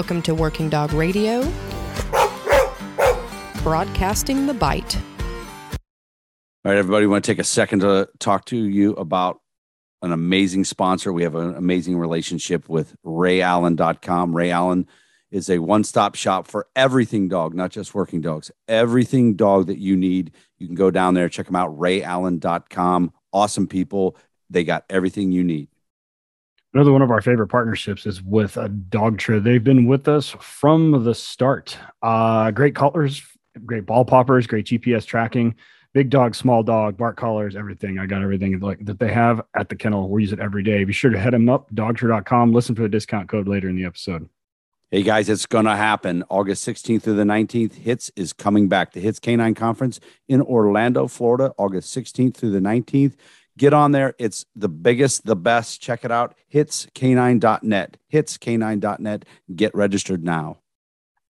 Welcome to Working Dog Radio, broadcasting the bite. All right, everybody, want to take a second to talk to you about an amazing sponsor. We have an amazing relationship with rayallen.com. Ray Allen is a one stop shop for everything dog, not just working dogs. Everything dog that you need, you can go down there, check them out, rayallen.com. Awesome people. They got everything you need. Another one of our favorite partnerships is with a dog Dogtra. They've been with us from the start. Uh, great collars, great ball poppers, great GPS tracking, big dog, small dog, bark collars, everything. I got everything like that they have at the kennel. We use it every day. Be sure to head them up, dogtra.com. Listen for the discount code later in the episode. Hey guys, it's going to happen. August 16th through the 19th. HITS is coming back. The HITS Canine Conference in Orlando, Florida, August 16th through the 19th. Get on there. It's the biggest, the best. Check it out. Hitscanine.net. Hitscanine.net. Get registered now.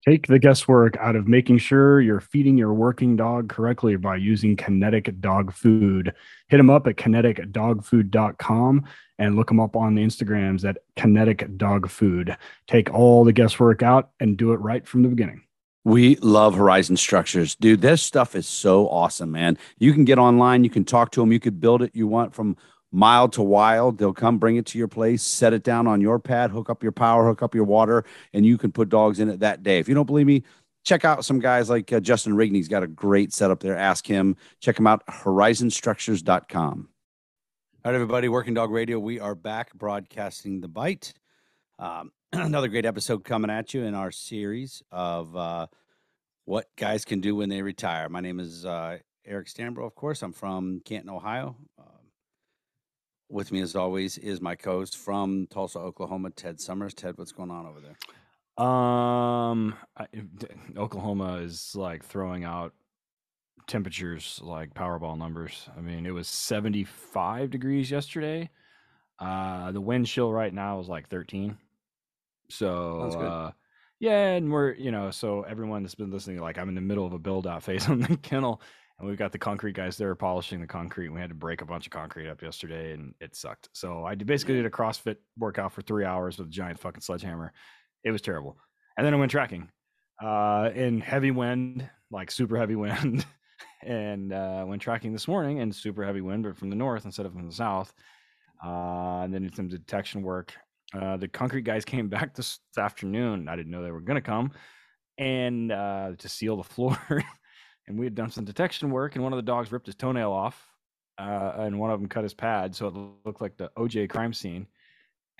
Take the guesswork out of making sure you're feeding your working dog correctly by using Kinetic Dog Food. Hit them up at kineticdogfood.com and look them up on the Instagrams at Kinetic Dog Food. Take all the guesswork out and do it right from the beginning. We love Horizon Structures. Dude, this stuff is so awesome, man. You can get online, you can talk to them, you could build it you want from mild to wild. They'll come bring it to your place, set it down on your pad, hook up your power, hook up your water, and you can put dogs in it that day. If you don't believe me, check out some guys like uh, Justin Rigney's He's got a great setup there. Ask him. Check him out, horizonstructures.com. All right, everybody, Working Dog Radio. We are back broadcasting the bite. Um, another great episode coming at you in our series of uh, what guys can do when they retire. My name is uh, Eric Stambro, of course. I'm from Canton, Ohio. Um, with me, as always, is my co-host from Tulsa, Oklahoma, Ted Summers. Ted, what's going on over there? Um, I, Oklahoma is like throwing out temperatures like Powerball numbers. I mean, it was 75 degrees yesterday. Uh, the wind chill right now is like 13. So, uh, yeah, and we're, you know, so everyone that's been listening, like I'm in the middle of a build out phase on the kennel, and we've got the concrete guys there polishing the concrete. We had to break a bunch of concrete up yesterday, and it sucked. So I basically did a CrossFit workout for three hours with a giant fucking sledgehammer. It was terrible. And then I went tracking uh, in heavy wind, like super heavy wind, and uh, went tracking this morning in super heavy wind, but from the north instead of from the south. Uh, and then did some detection work uh, the concrete guys came back this afternoon. I didn't know they were going to come and uh, to seal the floor. and we had done some detection work, and one of the dogs ripped his toenail off, uh, and one of them cut his pad, so it looked like the OJ crime scene.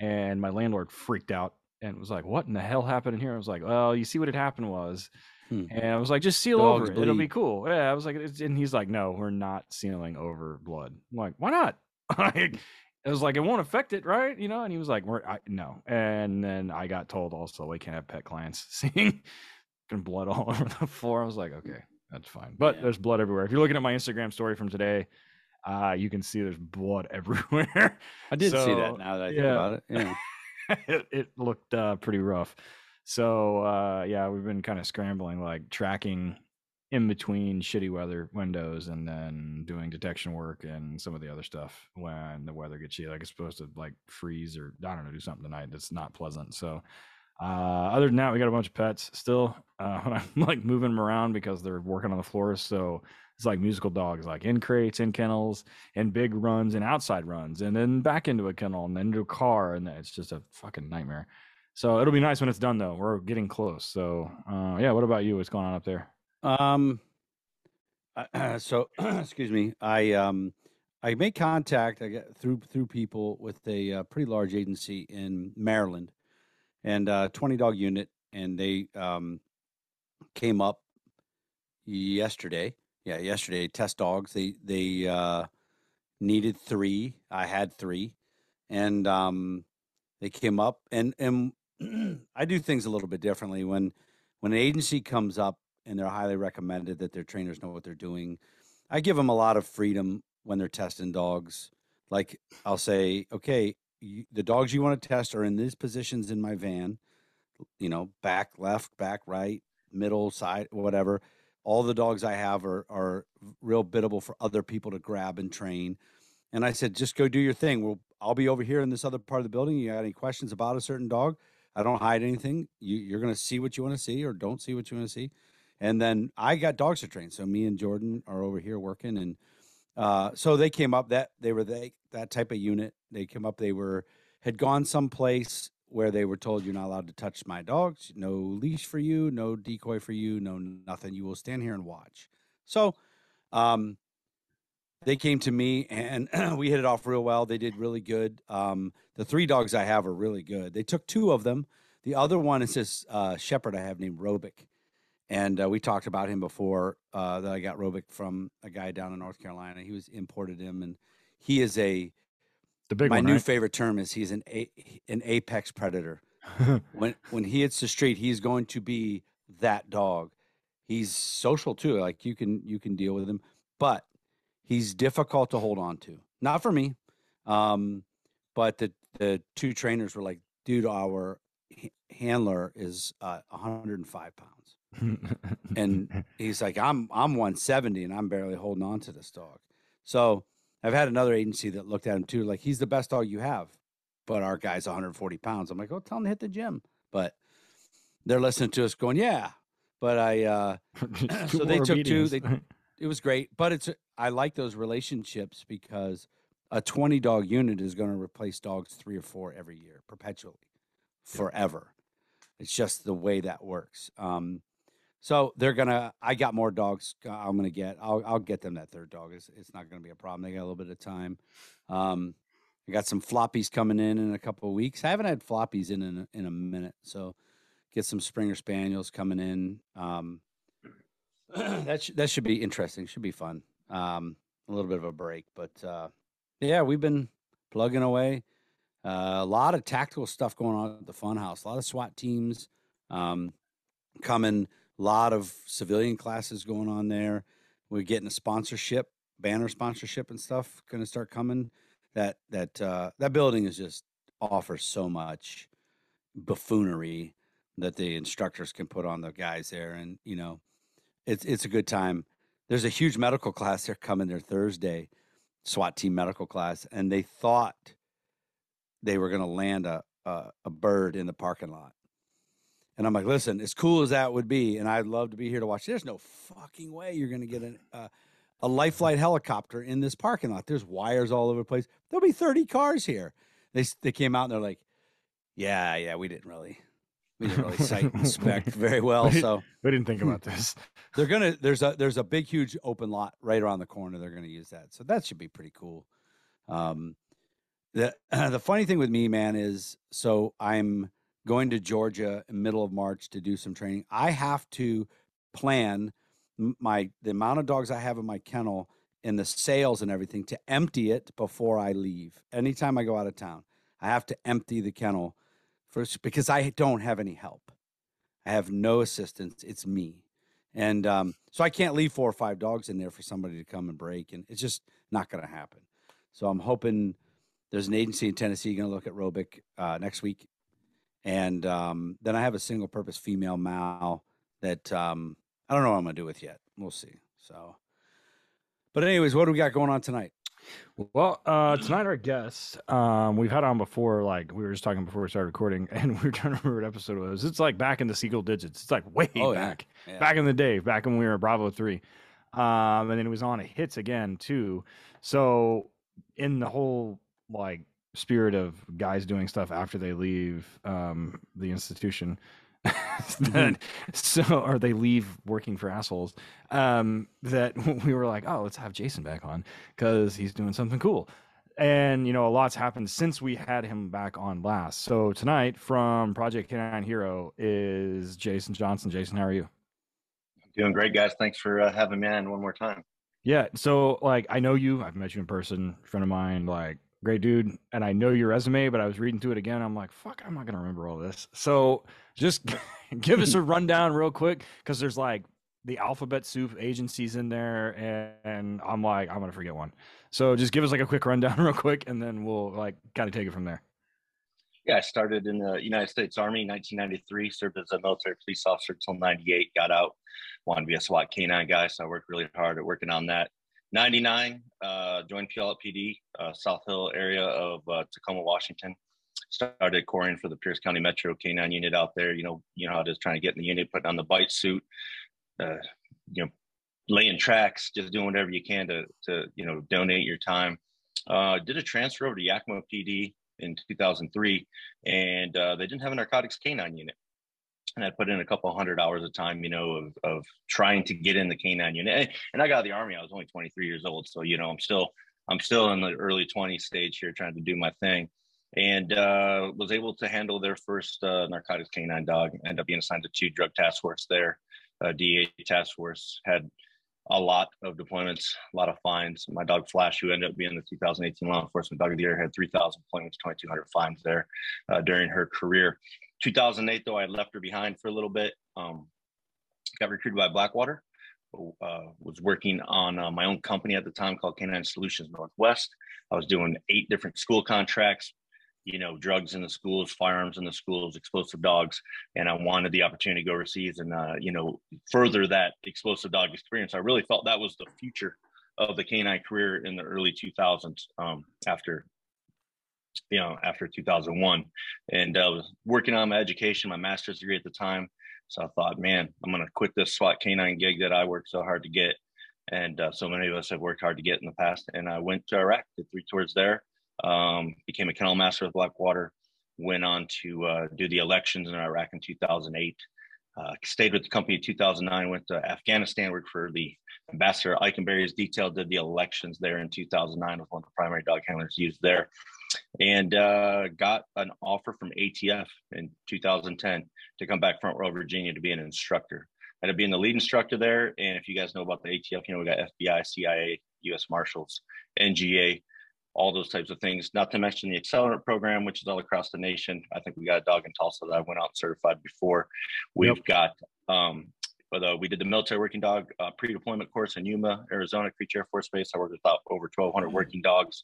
And my landlord freaked out and was like, "What in the hell happened in here?" I was like, "Well, you see what had happened was." Hmm. And I was like, just seal Dogs over it. It'll be cool. Yeah, I was like, and he's like, no, we're not sealing over blood. I'm like, why not? it was like it won't affect it, right? You know, and he was like, "We're I, no." And then I got told also we can't have pet clients seeing blood all over the floor. I was like, "Okay, that's fine." But yeah. there's blood everywhere. If you're looking at my Instagram story from today, uh, you can see there's blood everywhere. I did so, see that. Now that I think about it, yeah, it, it, looked uh, pretty rough. So uh, yeah, we've been kind of scrambling, like tracking in between shitty weather windows and then doing detection work and some of the other stuff when the weather gets shitty. Like it's supposed to like freeze or I don't know, do something tonight that's not pleasant. So uh, other than that, we got a bunch of pets still. Uh, I'm like moving them around because they're working on the floors. So it's like musical dogs, like in crates, in kennels, and big runs and outside runs, and then back into a kennel and then into a car, and it's just a fucking nightmare. So it'll be nice when it's done, though. We're getting close. So uh, yeah, what about you? What's going on up there? Um, uh, so excuse me. I um, I made contact. I get through through people with a uh, pretty large agency in Maryland, and uh, twenty dog unit, and they um, came up yesterday. Yeah, yesterday. Test dogs. They they uh, needed three. I had three, and um, they came up, and and I do things a little bit differently when when an agency comes up and they're highly recommended that their trainers know what they're doing. I give them a lot of freedom when they're testing dogs. Like I'll say, okay, you, the dogs you want to test are in these positions in my van, you know, back, left, back, right, middle, side, whatever. All the dogs I have are are real biddable for other people to grab and train. And I said, just go do your thing. Well, I'll be over here in this other part of the building. You got any questions about a certain dog? I don't hide anything. You, you're going to see what you want to see or don't see what you want to see. And then I got dogs to train. So me and Jordan are over here working. And uh, so they came up that they were they, that type of unit. They came up, they were, had gone someplace where they were told you're not allowed to touch my dogs, no leash for you, no decoy for you, no nothing. You will stand here and watch. So, um, they came to me and we hit it off real well. They did really good. Um, the three dogs I have are really good. They took two of them. The other one is this uh, shepherd I have named Robic. And uh, we talked about him before uh, that I got Robic from a guy down in North Carolina. He was imported him, and he is a the big my one, new right? favorite term is he's an a, an apex predator. when when he hits the street, he's going to be that dog. He's social too. Like you can you can deal with him, but he's difficult to hold on to. Not for me, um, but the the two trainers were like, dude, our handler is uh, 105 pounds, and he's like, I'm I'm 170, and I'm barely holding on to this dog. So I've had another agency that looked at him too, like he's the best dog you have, but our guy's 140 pounds. I'm like, oh, tell him to hit the gym, but they're listening to us going, yeah. But I, uh, so they took two, they- it was great. But it's I like those relationships because a 20 dog unit is going to replace dogs three or four every year, perpetually, forever. It's just the way that works. Um, so they're gonna. I got more dogs. I'm gonna get. I'll I'll get them that third dog. It's it's not gonna be a problem. They got a little bit of time. Um, I got some floppies coming in in a couple of weeks. I haven't had floppies in in a, in a minute, so get some Springer Spaniels coming in. Um, that sh- that should be interesting. Should be fun. Um, a little bit of a break, but uh, yeah, we've been plugging away. Uh, a lot of tactical stuff going on at the fun house. A lot of SWAT teams um, coming. Lot of civilian classes going on there. We're getting a sponsorship, banner sponsorship and stuff going to start coming. That that uh, that building is just offers so much buffoonery that the instructors can put on the guys there, and you know, it's it's a good time. There's a huge medical class they're coming there Thursday, SWAT team medical class, and they thought they were going to land a, a a bird in the parking lot. And I'm like, listen, as cool as that would be, and I'd love to be here to watch. There's no fucking way you're going to get an, uh, a life flight helicopter in this parking lot. There's wires all over the place. There'll be 30 cars here. They they came out and they're like, yeah, yeah, we didn't really, we didn't really sight inspect very well. So we didn't think about this. they're gonna there's a there's a big huge open lot right around the corner. They're gonna use that, so that should be pretty cool. Um, the the funny thing with me, man, is so I'm going to Georgia in middle of March to do some training. I have to plan my the amount of dogs I have in my kennel and the sales and everything to empty it before I leave. Anytime I go out of town, I have to empty the kennel first because I don't have any help. I have no assistance. It's me. And um, so I can't leave four or five dogs in there for somebody to come and break. And it's just not going to happen. So I'm hoping there's an agency in Tennessee going to look at Robic uh, next week. And um, then I have a single purpose female Mal that um, I don't know what I'm going to do with yet. We'll see. So, but anyways, what do we got going on tonight? Well, uh, tonight our guest, um, we've had on before. Like we were just talking before we started recording, and we were trying to remember what episode it was. It's like back in the single digits. It's like way Oh, yeah. back, Yeah. back in the day, back when we were Bravo three, um, and then it was on a hits again too. So in the whole like spirit of guys doing stuff after they leave um, the institution. that, so or they leave working for assholes um that we were like oh let's have jason back on because he's doing something cool and you know a lot's happened since we had him back on last so tonight from project k9 hero is jason johnson jason how are you I'm Doing great, guys. Thanks for uh, having me on one more time. yeah so like i know you i've met you in person friend of mine like great dude and i know your resume but i was reading through it again i'm like fuck i'm not gonna remember all this so just give us a rundown real quick because there's like the alphabet soup agencies in there and, and i'm like i'm gonna forget one so just give us like a quick rundown real quick and then we'll like kind of take it from there Yeah, I started in the United States Army in 1993, served as a military police officer until 98, got out, wanted to be a SWAT K9 guy. So I worked really hard at working on that. 99, uh, joined Puyallup PD, uh, South Hill area of uh, Tacoma, Washington. started coring for the Pierce County Metro K9 unit out there. You know, you know how it is trying to get in the unit, putting on the bite suit, uh, you know, laying tracks, just doing whatever you can to to you know donate your time. Uh, did a transfer over to Yakima PD in 2003, and uh, they didn't have a narcotics canine unit. And I put in a couple hundred hours of time, you know, of, of trying to get in the canine unit. And I got out of the army. I was only 23 years old, so you know, I'm still I'm still in the early 20 stage here, trying to do my thing, and uh, was able to handle their first uh, narcotics canine dog. Ended up being assigned to two drug task force there. Uh, DEA task force had a lot of deployments, a lot of fines. My dog Flash, who ended up being the 2018 Law Enforcement Dog of the Year, had 3,000 deployments, 2,200 fines there uh, during her career. 2008, though, I left her behind for a little bit. Um, got recruited by Blackwater. Uh, was working on uh, my own company at the time called Canine Solutions Northwest. I was doing eight different school contracts, you know, drugs in the schools, firearms in the schools, explosive dogs, and I wanted the opportunity to go overseas and uh, you know further that explosive dog experience. I really felt that was the future of the canine career in the early 2000s. Um, after you know after 2001, and I was working on my education, my master's degree at the time. So I thought, man, I'm going to quit this SWAT canine gig that I worked so hard to get, and uh, so many of us have worked hard to get in the past. And I went to Iraq, did three tours there um, became a kennel master with Blackwater, went on to uh, do the elections in Iraq in 2008. Uh, stayed with the company in 2009, went to Afghanistan, worked for the Ambassador Eikenberry's detail, did the elections there in 2009 with one of the primary dog handlers used there, and uh, got an offer from ATF in 2010 to come back Front Royal Virginia to be an instructor. I ended up being the lead instructor there. And if you guys know about the ATF, you know, we got FBI, CIA, US Marshals, NGA, all those types of things. Not to mention the accelerant program, which is all across the nation. I think we got a dog in Tulsa that I went out certified before. We've yep. got, um, but uh, we did the military working dog uh, pre-deployment course in Yuma, Arizona, Creech Air Force Base. I worked with about over 1,200 mm-hmm. working dogs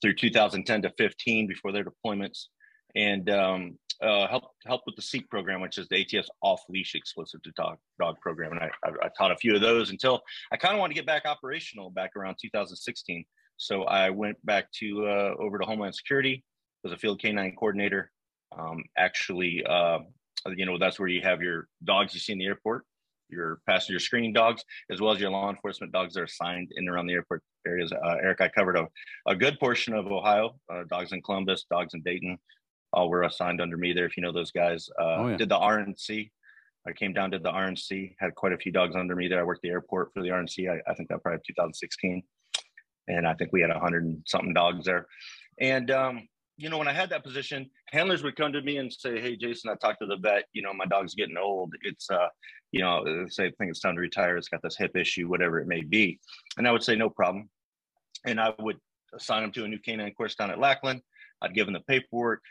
through 2010 to 15 before their deployments, and um, uh, help help with the SEEK program, which is the ATF's off-leash explosive to dog dog program. And I, I, I taught a few of those until I kind of wanted to get back operational back around 2016 so I went back to uh, over to Homeland Security, was a field canine coordinator. Um, actually, uh, you know, that's where you have your dogs you see in the airport, your passenger screening dogs, as well as your law enforcement dogs that are assigned in and around the airport areas. Uh, Eric, I covered a, a good portion of Ohio, uh, dogs in Columbus, dogs in Dayton, all were assigned under me there. If you know those guys, uh, oh, yeah. did the RNC. I came down to the RNC, had quite a few dogs under me there. I worked the airport for the RNC. I, I think that probably 2016 and I think we had a hundred and something dogs there. And um, you know, when I had that position, handlers would come to me and say, "Hey, Jason, I talked to the vet. You know, my dog's getting old. It's uh, you know, say, I think it's time to retire. It's got this hip issue, whatever it may be." And I would say, "No problem," and I would assign them to a new canine course down at Lackland. I'd give them the paperwork,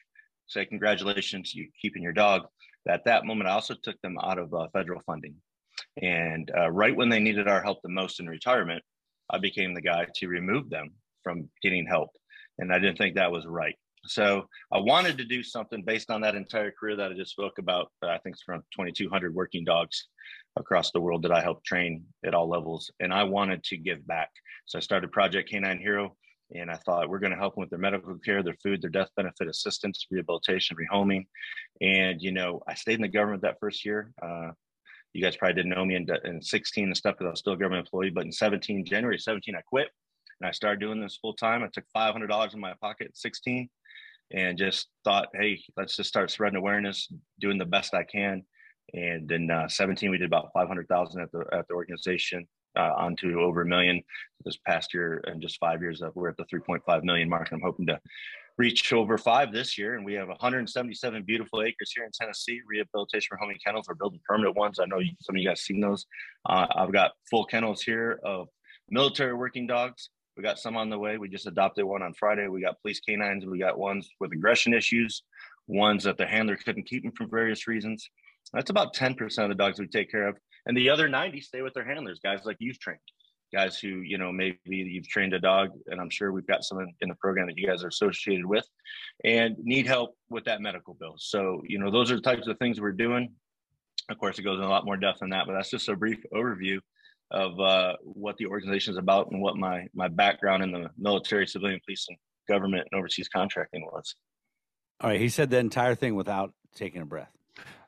say, "Congratulations, you keeping your dog." At that moment, I also took them out of uh, federal funding, and uh, right when they needed our help the most in retirement, I became the guy to remove them from getting help. And I didn't think that was right. So I wanted to do something based on that entire career that I just spoke about. I think it's around 2,200 working dogs across the world that I help train at all levels. And I wanted to give back. So I started Project Canine Hero. And I thought we're going to help them with their medical care, their food, their death benefit assistance, rehabilitation, rehoming. And, you know, I stayed in the government that first year. Uh, you guys probably didn't know me in, in 16 and stuff because I was still a government employee. But in 17, January 17, I quit and I started doing this full time. I took $500 in my pocket at 16 and just thought, hey, let's just start spreading awareness, doing the best I can. And in uh, 17, we did about 500,000 at the at the organization, uh, on to over a million this past year. And just five years, we're at the 3.5 million mark. And I'm hoping to reach over five this year, and we have 177 beautiful acres here in Tennessee. Rehabilitation for homing kennels. We're building permanent ones. I know some of you guys seen those. Uh, I've got full kennels here of military working dogs. We got some on the way. We just adopted one on Friday. We got police canines. We got ones with aggression issues, ones that the handler couldn't keep them for various reasons. That's about 10% of the dogs we take care of. And the other 90 stay with their handlers, guys like you've trained guys who you know maybe you've trained a dog and i'm sure we've got some in, the program that you guys are associated with and need help with that medical bill so you know those are the types of things we're doing of course it goes in a lot more depth than that but that's just a brief overview of uh, what the organization is about and what my my background in the military civilian police and government and overseas contracting was All right, he said the entire thing without taking a breath.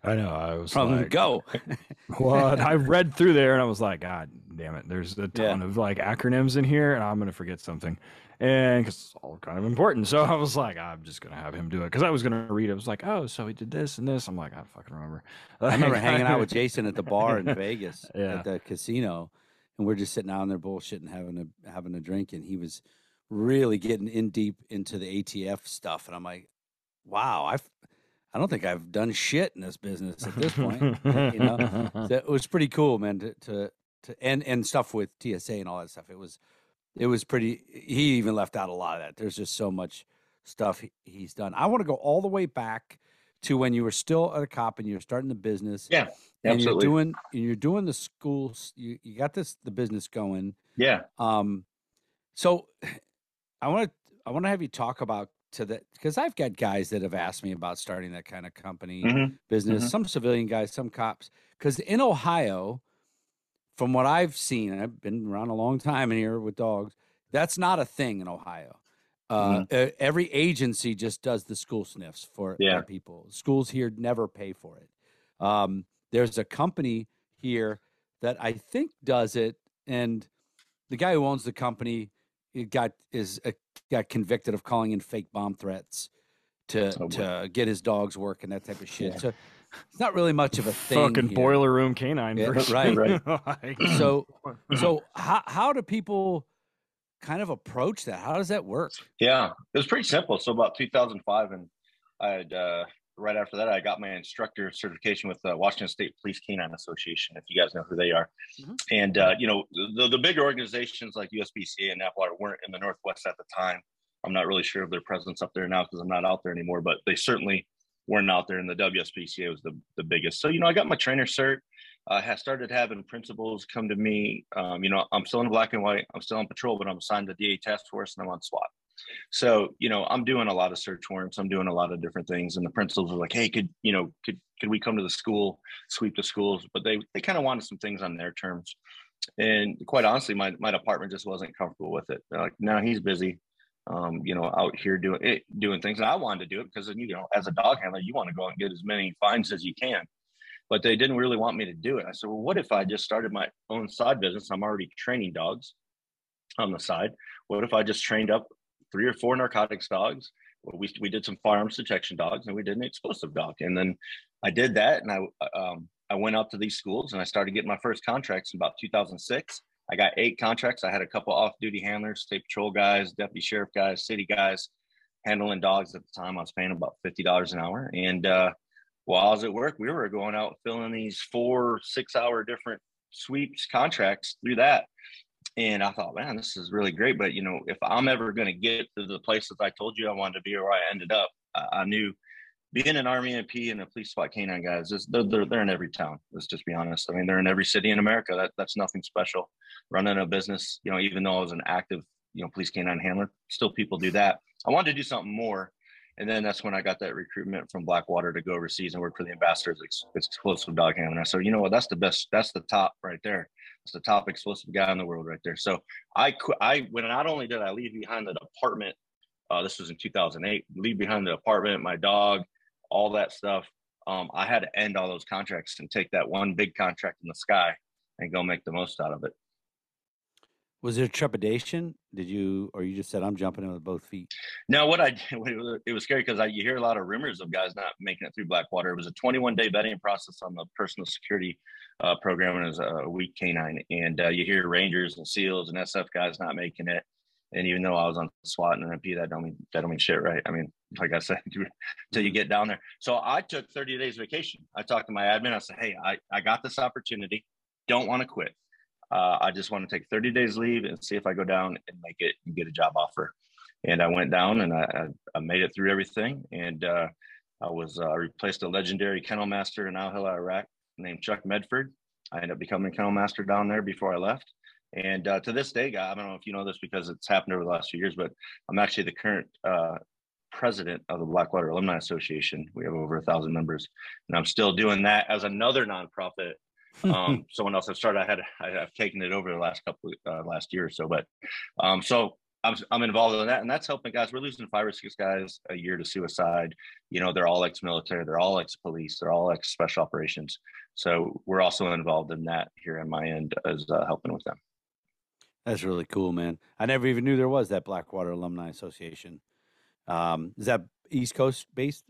I know. I was From like, go. What? I read through there and I was like, God damn it! There's a ton Yeah. of like acronyms in here, and I'm gonna forget something, and 'cause it's all kind of important. So I was like, I'm just gonna have him do it because I was gonna read. it. I was like, oh, so he did this and this. I'm like, I fucking remember. I remember hanging out with Jason at the bar in Vegas Yeah. at the casino, and we're just sitting out there bullshitting, having a having a drink, and he was really getting in deep into the ATF stuff, and I'm like, wow, I've I don't think I've done shit in this business at this point. you know, So it was pretty cool, man. To, to to and and stuff with TSA and all that stuff. It was it was pretty. He even left out a lot of that. There's just so much stuff he, he's done. I want to go all the way back to when you were still a cop and you were starting the business. Yeah, and absolutely. you're doing and you're doing the schools. You you got this the business going. Yeah. Um, so I want to I want to have you talk about to that because I've got guys that have asked me about starting that kind of company Mhm. business. Mhm. Some civilian guys, some cops. Because in Ohio, from what I've seen, and I've been around a long time in here with dogs. That's not a thing in Ohio. Uh, e- every agency just does the school sniffs for, Yeah. people. Schools here never pay for it. Um, there's a company here that I think does it, and the guy who owns the company got is uh, got convicted of calling in fake bomb threats to Oh, to get his dogs working that type of shit. Yeah. So it's not really much of a thing. Fucking here. boiler room canine. Yeah, for right. So so how how do people kind of approach that? How does that work? Yeah, it was pretty simple. So about 2005, and I had uh, right after that, I got my instructor certification with the Washington State Police Canine Association. If you guys know who they are, Mhm. and uh, you know the the bigger organizations like USPCA and NAPWDA weren't in the Northwest at the time. I'm not really sure of their presence up there now because I'm not out there anymore, but they certainly weren't out there. And the WSPCA was the the biggest. So you know, I got my trainer cert. I have started having principals come to me. Um, you know, I'm still in black and white. I'm still on patrol, but I'm assigned to DEA task force and I'm on SWAT. So, you know, I'm doing a lot of search warrants. I'm doing a lot of different things. And the principals are like, hey, could, you know, could could we come to the school, sweep the schools? But they they kind of wanted some things on their terms. And quite honestly, my my department just wasn't comfortable with it. They're like, no, he's busy. Um, you know, out here doing it, doing things. And I wanted to do it because you know, as a dog handler, you want to go out and get as many fines as you can. But they didn't really want me to do it. I said, well, what if I just started my own side business? I'm already training dogs on the side. What if I just trained up three or four narcotics dogs? Well, we we did some firearms detection dogs, and we did an explosive dog. And then I did that, and I um, I went out to these schools, and I started getting my first contracts in about 2006. I got eight contracts. I had a couple off-duty handlers, state patrol guys, deputy sheriff guys, city guys, handling dogs at the time. I was paying about fifty dollars an hour, and uh, while I was at work, we were going out filling these four, six-hour different sweeps contracts through that. And I thought, man, this is really great. But you know, if I'm ever going to get to the places I told you I wanted to be, or I ended up, I, I knew being an Army MP and a police SWAT canine guys, they're, they're they're in every town. Let's just be honest. I mean, they're in every city in America. That that's nothing special. Running a business, you know, even though I was an active, you know, police canine handler, still people do that. I wanted to do something more. And then that's when I got that recruitment from Blackwater to go overseas and work for the ambassadors ex- explosive dog handler. So you know what? That's the best. That's the top right there. It's the top explosive guy in the world right there. So I I when not only did I leave behind the department, uh, this was in 2008, leave behind the apartment, my dog, all that stuff. Um, I had to end all those contracts and take that one big contract in the sky and go make the most out of it. Was there trepidation? Did you, or you just said, "I'm jumping in with both feet"? Now, what I did, it was, scary because you hear a lot of rumors of guys not making it through Blackwater. It was a 21 day vetting process on the personal security uh, program, and it was a week canine. And uh, you hear Rangers and SEALs and SF guys not making it. And even though I was on SWAT and MP, that don't mean that don't mean shit, right? I mean, like I said, until you get down there. So I took 30 days vacation. I talked to my admin. I said, "Hey, I, I got this opportunity. Don't want to quit. Uh, I just want to take 30 days leave and see if I go down and make it and get a job offer." And I went down and I, I, I made it through everything. And uh, I was uh, replaced a legendary kennel master in Al Hillah, Iraq, named Chuck Medford. I ended up becoming kennel master down there before I left. And uh, to this day, guy, I don't know if you know this because it's happened over the last few years, but I'm actually the current uh, president of the Blackwater Alumni Association. We have over a thousand members, and I'm still doing that as another nonprofit. Um, someone else have started. I had I, have taken it over the last couple uh, last year or so, but um, so I'm, I'm involved in that, and that's helping guys. We're losing five or six guys a year to suicide. You know, they're all ex-military, they're all ex-police, they're all ex-special operations. So we're also involved in that here on my end as uh, helping with them. That's really cool, man. I never even knew there was that Blackwater Alumni Association. Um, is that East Coast based?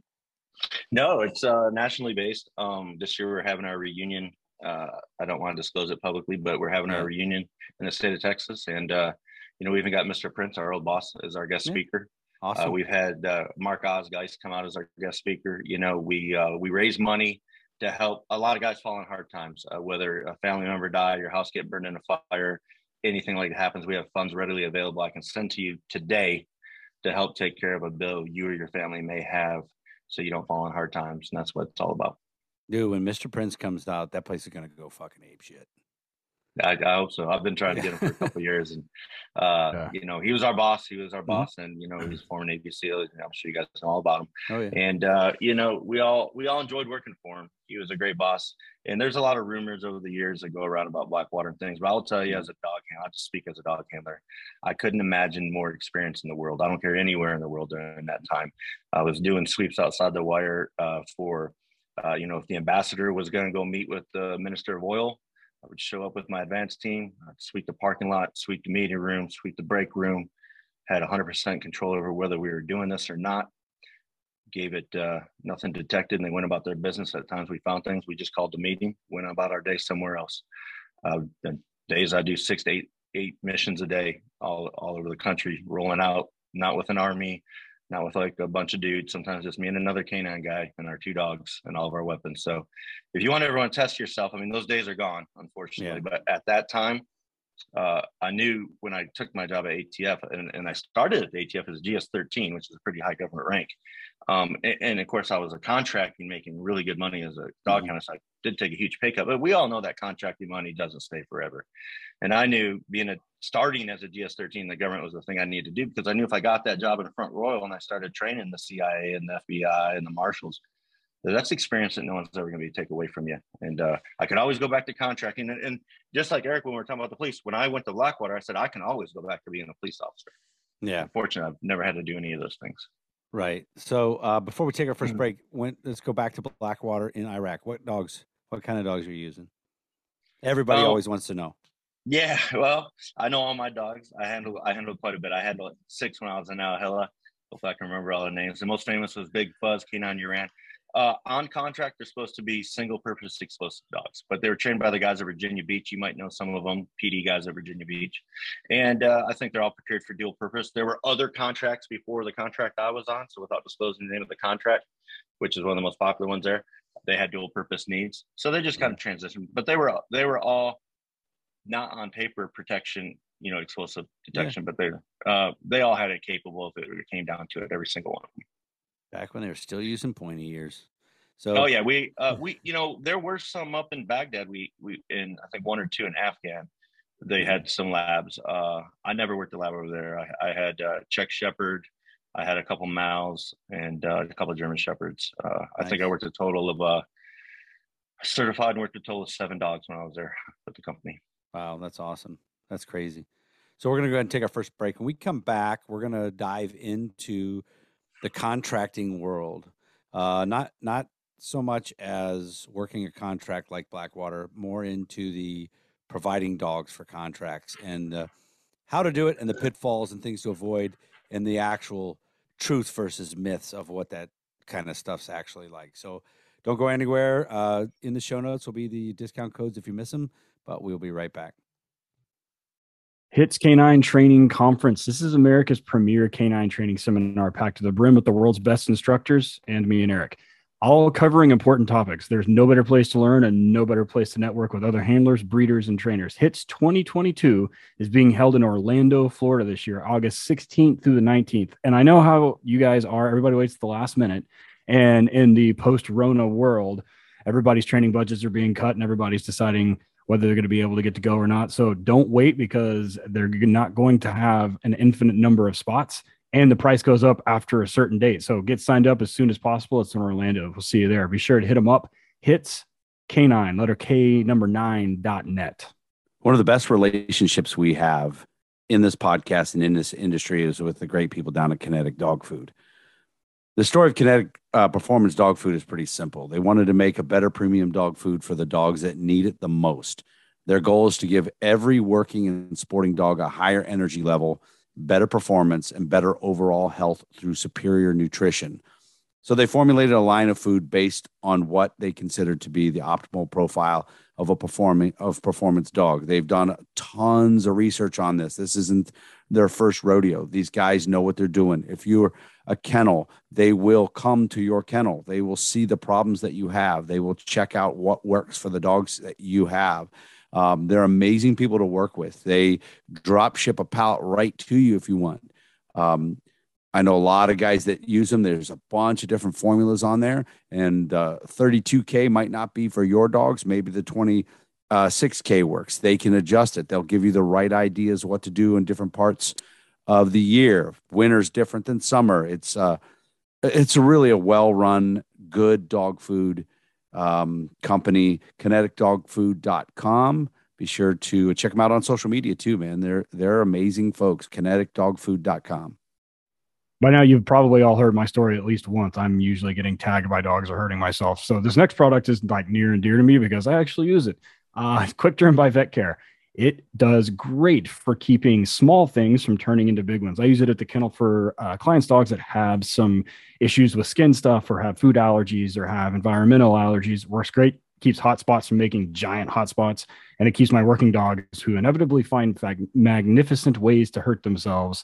No, it's uh, nationally based. Um, this year we're having our reunion. Uh, I don't want to disclose it publicly, but we're having yeah. our reunion in the state of Texas, and uh, you know, we even got Mr. Prince, our old boss, as our guest yeah. speaker. Uh, awesome. Uh, we've had uh, Mark Oz Geist come out as our guest speaker. You know, we uh, we raise money to help a lot of guys fall in hard times, uh, whether a family member die, your house get burned in a fire, anything like that happens. We have funds readily available. I can send to you today to help take care of a bill you or your family may have, so you don't fall in hard times. And that's what it's all about. Dude, when Mr. Prince comes out, that place is gonna go fucking ape shit. I, I, hope so. I've been trying to get him for a couple years, and uh, yeah. you know, he was our boss. He was our mm-hmm. boss, and you know, he's former Navy SEAL. I'm sure you guys know all about him. Oh, yeah. And uh, you know, we all we all enjoyed working for him. He was a great boss. And there's a lot of rumors over the years that go around about Blackwater and things. But I'll tell you, mm-hmm. as a dog handler, I'll just speak as a dog handler. I couldn't imagine more experience in the world. I don't care anywhere in the world during that time. I was doing sweeps outside the wire uh, for. Uh, you know, if the ambassador was going to go meet with the minister of oil, I would show up with my advanced team, I'd sweep the parking lot, sweep the meeting room, sweep the break room, had 100% control over whether we were doing this or not. Gave it uh, nothing detected, and they went about their business. At times we found things, we just called the meeting, went about our day somewhere else. Uh, the days I do six to eight eight missions a day, all all over the country, rolling out, not with an army, not with like a bunch of dudes. Sometimes just me and another canine guy and our two dogs and all of our weapons. So if you want everyone to test yourself, I mean, those days are gone, unfortunately. Yeah. But at that time, uh, I knew when I took my job at ATF and, and I started at ATF as GS 13, which is a pretty high government rank. Um, and, and, of course, I was a contracting, making really good money as a dog mm-hmm. So I did take a huge pay cut, but we all know that contracting money doesn't stay forever. And I knew being a starting as a GS 13, the government was the thing I needed to do because I knew if I got that job in Front Royal and I started training the CIA and the FBI and the marshals, that's experience that no one's ever going to be take away from you. And uh, I could always go back to contracting. And, and, just like Eric, when we were talking about the police, when I went to Blackwater, I said I can always go back to being a police officer. Yeah. Unfortunately, I've never had to do any of those things. Right. So uh, before we take our 1st mm-hmm. break, when, let's go back to Blackwater in Iraq. What dogs? What kind of dogs are you using? Everybody um, always wants to know. Yeah, well, I know all my dogs. I handle I handle quite a bit. I handled six when I was in Al If I can remember all the names. The most famous was Big Fuzz, K9 Uran. Uh, on contract, they're supposed to be single purpose explosive dogs, but they were trained by the guys at Virginia Beach. You might know some of them, PD guys at Virginia Beach. And uh, I think they're all prepared for dual purpose. There were other contracts before the contract I was on. So without disclosing the name of the contract, which is one of the most popular ones there, they had dual purpose needs. So they just kind of transitioned, but they were, they were all not on paper protection, you know, explosive detection, yeah. but they, uh, they all had it capable if it came down to it, every single one of them back when they were still using pointy ears. So oh yeah, we uh, we you know there were some up in Baghdad. We we in I think one or two in Afghan. They had some labs. Uh, I never worked a lab over there. I, I had uh, Czech Shepherd. I had a couple Mals and uh, a couple of German Shepherds. Uh, nice. I think I worked a total of uh, certified and worked a total of seven dogs when I was there with the company. Wow, that's awesome. That's crazy. So we're gonna go ahead and take our first break. When we come back, we're gonna dive into the contracting world. Uh, not not so much as working a contract like Blackwater, more into the providing dogs for contracts and uh, how to do it and the pitfalls and things to avoid and the actual truth versus myths of what that kind of stuff's actually like. So don't go anywhere. Uh, in the show notes will be the discount codes if you miss them, but we'll be right back. HITS Canine Training Conference. This is America's premier canine training seminar packed to the brim with the world's best instructors and me and Eric, all covering important topics. There's no better place to learn and no better place to network with other handlers, breeders, and trainers. HITS 2022 is being held in Orlando, Florida this year, August 16th through the 19th. And I know how you guys are. Everybody waits the last minute. And in the post Rona world, everybody's training budgets are being cut and everybody's deciding whether they're going to be able to get to go or not. So don't wait because they're not going to have an infinite number of spots and the price goes up after a certain date. So get signed up as soon as possible. It's in Orlando. We'll see you there. Be sure to hit them up. Hits K9, letter K number nine dot net. One of the best relationships we have in this podcast and in this industry is with the great people down at Kinetic Dog Food. The story of Kinetic uh, Performance Dog Food is pretty simple. They wanted to make a better premium dog food for the dogs that need it the most. Their goal is to give every working and sporting dog a higher energy level, better performance, and better overall health through superior nutrition. So they formulated a line of food based on what they considered to be the optimal profile of a performing of performance dog. They've done tons of research on this. This isn't their first rodeo. These guys know what they're doing. If you're a kennel, they will come to your kennel. They will see the problems that you have. They will check out what works for the dogs that you have. Um, they're amazing people to work with. They drop ship a pallet right to you if you want. Um, I know a lot of guys that use them. There's a bunch of different formulas on there, and uh, 32K might not be for your dogs. Maybe the 26K uh, works. They can adjust it. They'll give you the right ideas what to do in different parts of the year. Winter's different than summer. It's uh, it's really a well-run, good dog food um, company. KineticDogFood.com. Be sure to check them out on social media too, man. They're they're amazing folks. KineticDogFood.com. By now, you've probably all heard my story at least once. I'm usually getting tagged by dogs or hurting myself. So this next product is like near and dear to me because I actually use it. Uh, Quick Derm by Vet Care. It does great for keeping small things from turning into big ones. I use it at the kennel for uh, clients' dogs that have some issues with skin stuff or have food allergies or have environmental allergies. Works great, keeps hot spots from making giant hot spots, and it keeps my working dogs who inevitably find magnificent ways to hurt themselves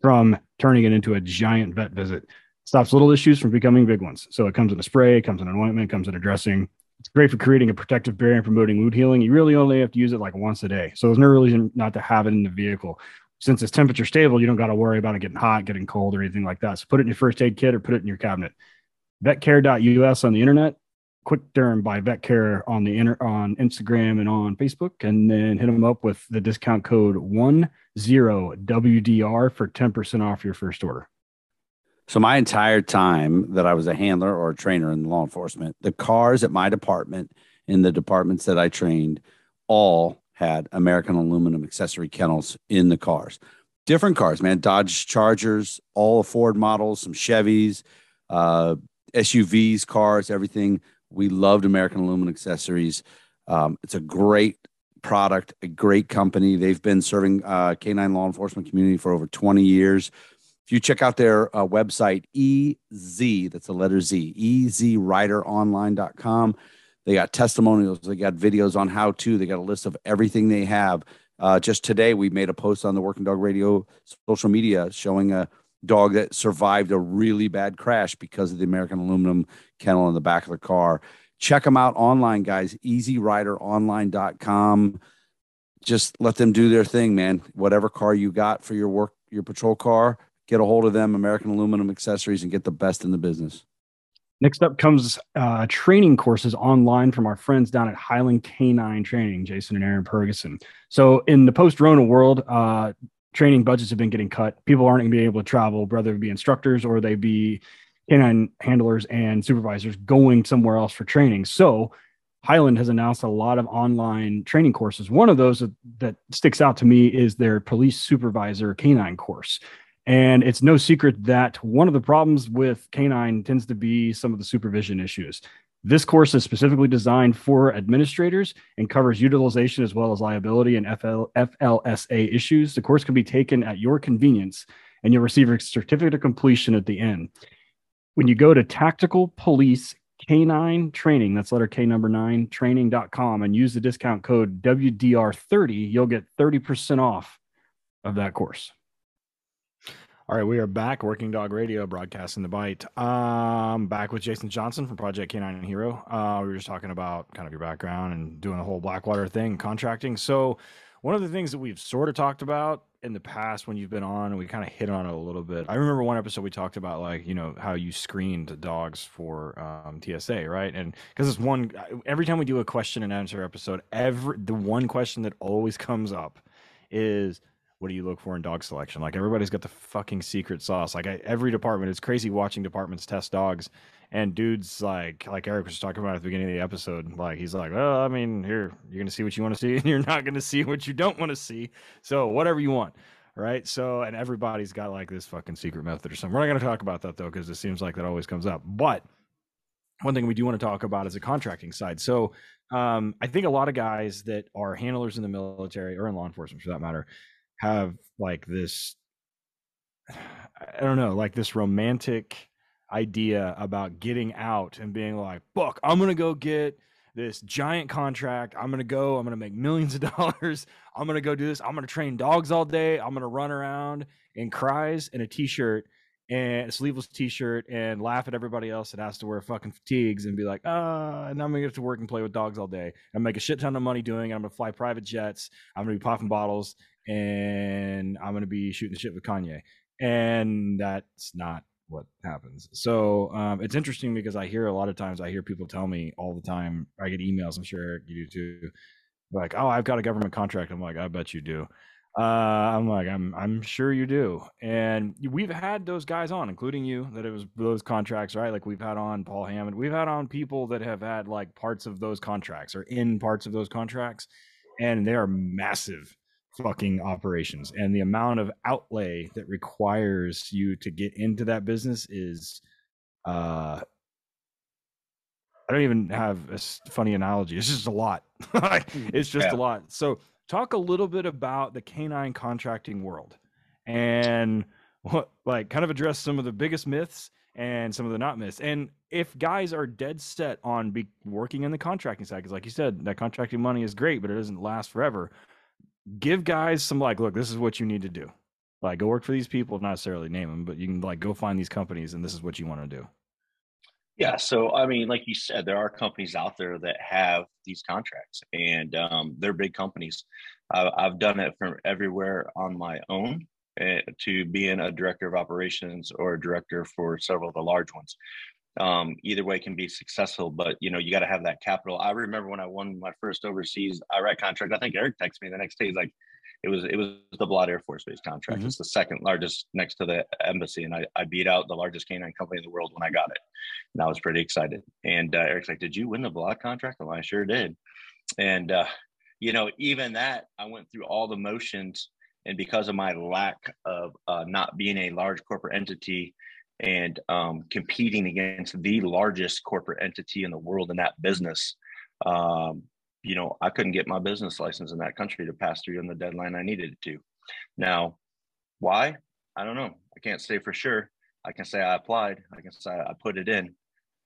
from turning it into a giant vet visit. Stops little issues from becoming big ones. So it comes in a spray, comes in an ointment, comes in a dressing. It's great for creating a protective barrier and promoting wound healing. You really only have to use it like once a day. So there's no reason not to have it in the vehicle. Since it's temperature stable, you don't got to worry about it getting hot, getting cold, or anything like that. So put it in your first aid kit or put it in your cabinet. Vetcare.us on the internet, Quick Derm by Vetcare on the inter- on Instagram and on Facebook, and then hit them up with the discount code one zero WDR for 10% off your first order. So my entire time that I was a handler or a trainer in law enforcement, the cars at my department in the departments that I trained all had American aluminum accessory kennels in the cars. Different cars, man. Dodge Chargers, all the Ford models, some Chevys, uh, SUVs, cars, everything. We loved American aluminum accessories. Um, it's a great product, a great company. They've been serving uh, canine law enforcement community for over 20 years. If you check out their uh, website, EZ, that's the letter Z, ezrideronline.com, they got testimonials, they got videos on how to, they got a list of everything they have. Uh, just today, we made a post on the Working Dog Radio social media showing a dog that survived a really bad crash because of the American aluminum kennel in the back of the car. Check them out online, guys. EZRiderOnline.com. Just let them do their thing, man. Whatever car you got for your work, your patrol car, get a hold of them, American Aluminum Accessories, and get the best in the business. Next up comes uh, training courses online from our friends down at Highland Canine Training, Jason and Aaron Purgason. So, in the post Rona world, uh, training budgets have been getting cut. People aren't going to be able to travel, whether it be instructors or they be canine handlers and supervisors going somewhere else for training. So, Highland has announced a lot of online training courses. One of those that, that sticks out to me is their police supervisor canine course. And it's no secret that one of the problems with canine tends to be some of the supervision issues. This course is specifically designed for administrators and covers utilization as well as liability and FL, FLSA issues. The course can be taken at your convenience and you'll receive a certificate of completion at the end. When you go to Tactical Police Canine Training, that's letter K number nine, training.com, and use the discount code WDR30, you'll get 30% off of that course. All right, we are back. Working Dog Radio, broadcasting the bite. Um, back with Jason Johnson from Project Canine and Hero. Uh, we were just talking about kind of your background and doing the whole Blackwater thing, contracting. So, one of the things that we've sort of talked about in the past when you've been on, and we kind of hit on it a little bit. I remember one episode we talked about like you know how you screened dogs for um, TSA, right? And because it's one every time we do a question and answer episode, every the one question that always comes up is what do you look for in dog selection? Like everybody's got the fucking secret sauce. Like I, every department, it's crazy watching departments test dogs And dude's like, like Eric was talking about at the beginning of the episode, like he's like, well, I mean, here you're gonna see what you want to see, and you're not gonna see what you don't want to see. So whatever you want, right? So, and everybody's got like this fucking secret method or something. We're not gonna talk about that though, because it seems like that always comes up. But one thing we do want to talk about is the contracting side. So, um, I think a lot of guys that are handlers in the military or in law enforcement, for that matter, have like this. I don't know, like this romantic idea about getting out and being like, "Fuck, I'm gonna go get." this giant contract. I'm going to go. I'm going to make millions of dollars. I'm going to go do this. I'm going to train dogs all day. I'm going to run around in cries in a t-shirt and a sleeveless t-shirt and laugh at everybody else that has to wear fucking fatigues and be like, ah, and I'm gonna get to work and play with dogs all day. and make a shit ton of money doing it. I'm gonna fly private jets. I'm gonna be popping bottles and I'm gonna be shooting the shit with Kanye. And that's not what happens. So um, it's interesting because I hear a lot of times I hear people tell me all the time. I get emails. I'm sure Eric, you do too. Like, oh, I've got a government contract. I'm like, I bet you do. Uh, I'm like, I'm I'm sure you do. And we've had those guys on, including you, that it was those contracts, right? Like we've had on Paul Hammond. We've had on people that have had like parts of those contracts or in parts of those contracts, and they are massive fucking operations and the amount of outlay that requires you to get into that business is uh I don't even have a funny analogy. It's just a lot. Hmm. it's just yeah. a lot. So, talk a little bit about the canine contracting world and what, like, kind of address some of the biggest myths and some of the not myths. And if guys are dead set on be working in the contracting side, because, like you said, that contracting money is great, but it doesn't last forever give guys some like, look, this is what you need to do. Like, go work for these people, not necessarily name them, but you can like go find these companies, and this is what you want to do. Yeah. So, I mean, like you said, there are companies out there that have these contracts, and um, they're big companies. Uh, I've done it from everywhere on my own uh, to being a director of operations or a director for several of the large ones um, either way can be successful, but you know, you got to have that capital. I remember when I won my first overseas Iraq contract, I think Eric texted me the next day. He's like, it was, it was the Balad Air Force Base contract. Mm-hmm. It's the second largest next to the embassy. And I, I beat out the largest canine company in the world when I got it. And I was pretty excited. And uh, Eric's like, did you win the Balad contract? Well, I sure did. And, uh, you know, even that, I went through all the motions. And because of my lack of uh, not being a large corporate entity, and um, competing against the largest corporate entity in the world in that business. Um, you know, I couldn't get my business license in that country to pass through on the deadline I needed it to. Now, why? I don't know. I can't say for sure. I can say I applied. I can say I put it in.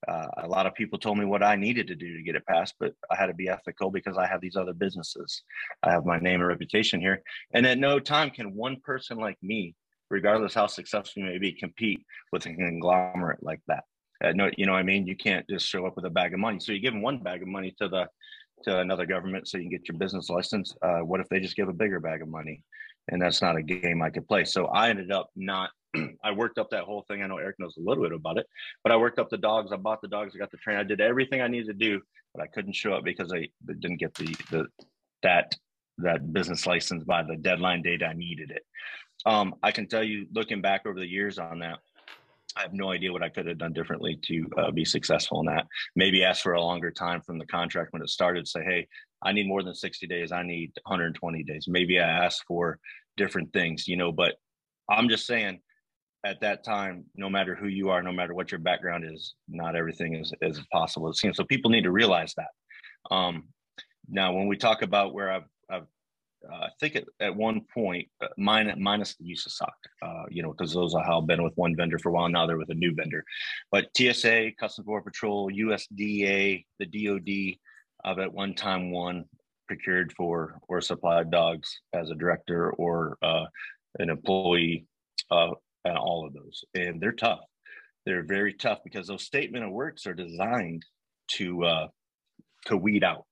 Uh, a lot of people told me what I needed to do to get it passed, but I had to be ethical because I have these other businesses. I have my name and reputation here. And at no time can one person like me regardless how successful you may be, compete with a conglomerate like that. Uh, no, you know what I mean? You can't just show up with a bag of money. So you give them one bag of money to the to another government so you can get your business license. Uh, what if they just give a bigger bag of money? And that's not a game I could play. So I ended up not. I worked up that whole thing. I know Eric knows a little bit about it, but I worked up the dogs. I bought the dogs. I got the train. I did everything I needed to do, but I couldn't show up because I didn't get the the that that business license by the deadline date I needed it. Um, I can tell you, looking back over the years on that, I have no idea what I could have done differently to uh, be successful in that. Maybe ask for a longer time from the contract when it started. Say, hey, I need more than 60 days. I need 120 days. Maybe I ask for different things, you know. But I'm just saying, at that time, no matter who you are, no matter what your background is, not everything is is possible. It seems so. People need to realize that. Um, now, when we talk about where I've, I've I think at, at one point, uh, minus, minus the use of SOC, uh, you know, because those how I've been with one vendor for a while. Now they're with a new vendor. But TSA, Customs Border Patrol, USDA, the DOD, I've at one time one procured for or supplied dogs as a director or uh, an employee, uh, and all of those. And they're tough. They're very tough because those statement of works are designed to uh, to weed out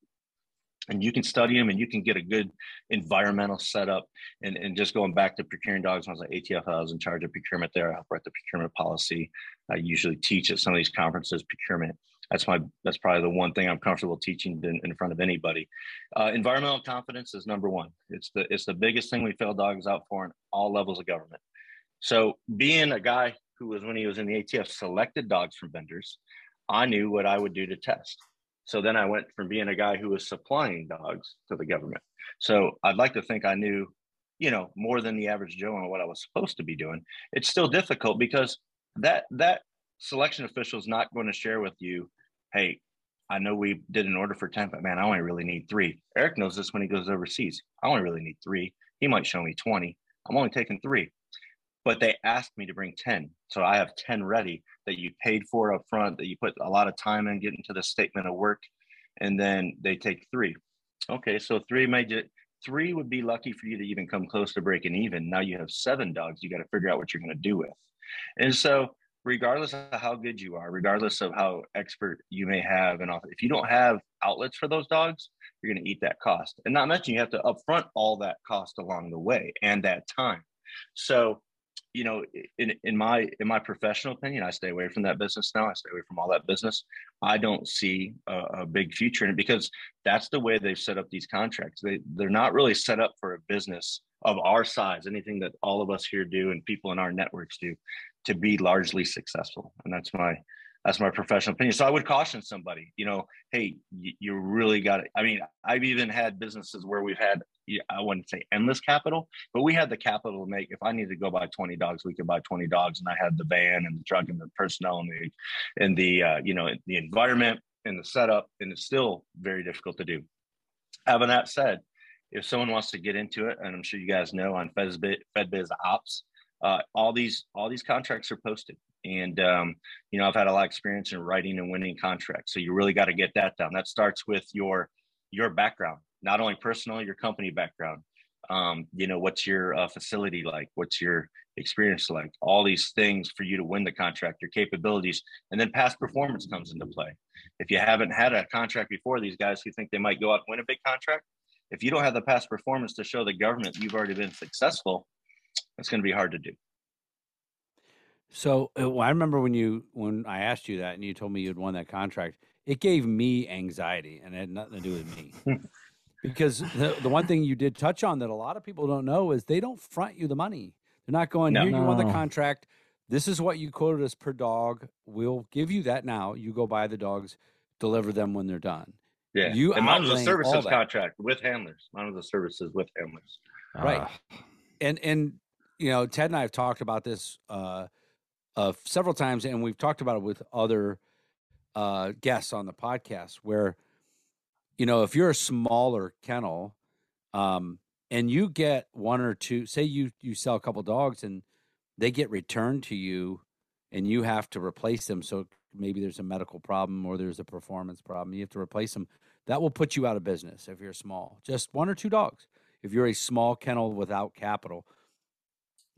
and you can study them and you can get a good environmental setup. And, and just going back to procuring dogs, when I was at ATF, I was in charge of procurement there. I write the procurement policy. I usually teach at some of these conferences procurement. That's my that's probably the one thing I'm comfortable teaching in, in front of anybody. Uh, environmental confidence is number one. It's the it's the biggest thing we fail dogs out for in all levels of government. So being a guy who was when he was in the ATF selected dogs from vendors, I knew what I would do to test. So then I went from being a guy who was supplying dogs to the government. So I'd like to think I knew, you know, more than the average Joe on what I was supposed to be doing. It's still difficult because that that selection official is not going to share with you, hey, I know we did an order for 10, but man, I only really need three. Eric knows this when he goes overseas. I only really need three. He might show me 20. I'm only taking three. But they asked me to bring 10. So I have 10 ready that you paid for up front, that you put a lot of time in getting to the statement of work. And then they take three. Okay, so three just three would be lucky for you to even come close to breaking even. Now you have seven dogs you got to figure out what you're going to do with. And so regardless of how good you are, regardless of how expert you may have, and if you don't have outlets for those dogs, you're going to eat that cost. And not mention you have to upfront all that cost along the way and that time. So, you know, in, in my in my professional opinion, I stay away from that business now. I stay away from all that business. I don't see a, a big future in it because that's the way they've set up these contracts. They they're not really set up for a business of our size, anything that all of us here do and people in our networks do to be largely successful. And that's my that's my professional opinion. So I would caution somebody, you know, hey, you, you really got it. I mean, I've even had businesses where we've had, I wouldn't say endless capital, but we had the capital to make. If I needed to go buy 20 dogs, we could buy 20 dogs, and I had the van and the truck and the personnel and the and the uh, you know the environment and the setup, and it's still very difficult to do. Having that said, if someone wants to get into it, and I'm sure you guys know on FedBiz, FedBiz Ops, uh, all these all these contracts are posted and um, you know i've had a lot of experience in writing and winning contracts so you really got to get that down that starts with your your background not only personal your company background um, you know what's your uh, facility like what's your experience like all these things for you to win the contract your capabilities and then past performance comes into play if you haven't had a contract before these guys who think they might go out and win a big contract if you don't have the past performance to show the government you've already been successful it's going to be hard to do. So uh, I remember when you when I asked you that and you told me you'd won that contract, it gave me anxiety and it had nothing to do with me. because the, the one thing you did touch on that a lot of people don't know is they don't front you the money. They're not going, no. here you won the contract. This is what you quoted us per dog. We'll give you that now. You go buy the dogs, deliver them when they're done. Yeah. You and mine was a services contract with handlers. Mine was a services with handlers. Right. Uh, and and you know, Ted and I have talked about this uh, uh, several times, and we've talked about it with other uh, guests on the podcast. Where, you know, if you're a smaller kennel, um, and you get one or two, say you you sell a couple dogs, and they get returned to you, and you have to replace them. So maybe there's a medical problem or there's a performance problem. You have to replace them. That will put you out of business if you're small. Just one or two dogs. If you're a small kennel without capital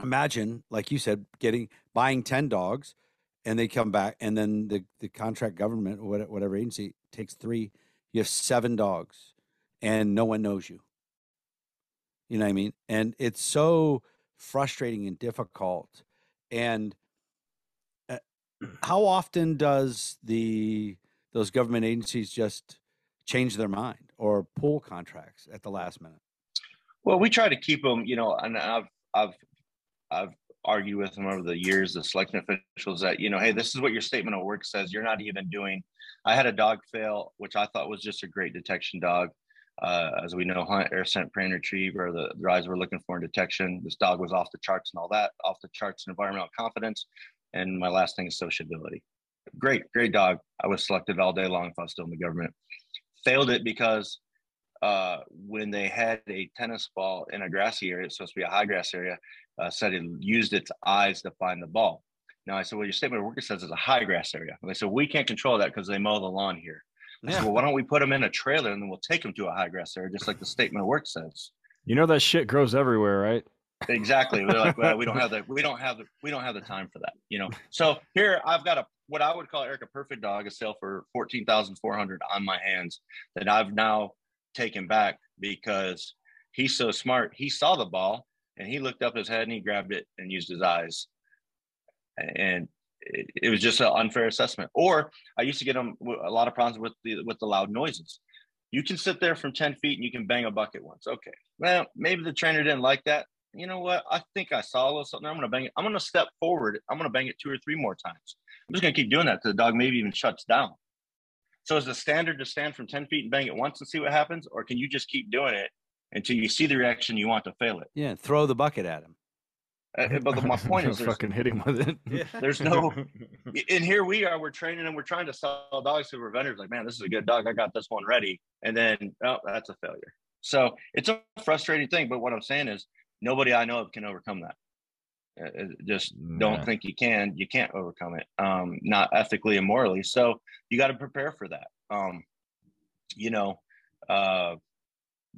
imagine, like you said, getting buying 10 dogs and they come back and then the, the contract government or whatever agency takes three, you have seven dogs and no one knows you. You know what I mean? And it's so frustrating and difficult. And uh, how often does the those government agencies just change their mind or pull contracts at the last minute? Well, we try to keep them, you know, and I've I've I've argued with them over the years, the selection officials, that you know, hey, this is what your statement of work says. You're not even doing. I had a dog fail, which I thought was just a great detection dog. Uh, as we know, hunt, air scent, prey, and retrieve are the, the eyes we're looking for in detection. This dog was off the charts and all that, off the charts in environmental confidence. And my last thing is sociability. Great, great dog. I was selected all day long if I was still in the government. Failed it because uh, when they had a tennis ball in a grassy area, it's supposed to be a high grass area, uh, said it used its eyes to find the ball. Now I said, well, your statement of work says it's a high grass area. And they said, we can't control that because they mow the lawn here. I yeah. said, well, why don't we put them in a trailer and then we'll take them to a high grass area, just like the statement of work says. You know that shit grows everywhere, right? Exactly. They're like, well, we don't have the, we don't have the, we don't have the time for that. You know. So here I've got a what I would call Eric a perfect dog, a sale for fourteen thousand four hundred on my hands that I've now taken back because he's so smart. He saw the ball and he looked up his head and he grabbed it and used his eyes. And it, it was just an unfair assessment. Or I used to get them a lot of problems with the with the loud noises. You can sit there from 10 feet and you can bang a bucket once. Okay. Well, maybe the trainer didn't like that. You know what? I think I saw a little something. I'm gonna bang it. I'm gonna step forward. I'm gonna bang it two or three more times. I'm just to keep doing that the dog maybe even shuts down. So is the standard to stand from 10 feet and bang it once and see what happens? Or can you just keep doing it until you see the reaction you want to fail it? Yeah, throw the bucket at him. Uh, but my point is, fucking hit him with it. Yeah. there's no, and here we are, we're training and we're trying to sell dogs to our vendors. Like, man, this is a good dog. I got this one ready. And then, oh, that's a failure. So it's a frustrating thing. But what I'm saying is, nobody I know of can overcome that. Uh, uh, just don't Yeah. think you can. You can't overcome it. Um, not ethically and morally. So you got to prepare for that. Um, you know, uh,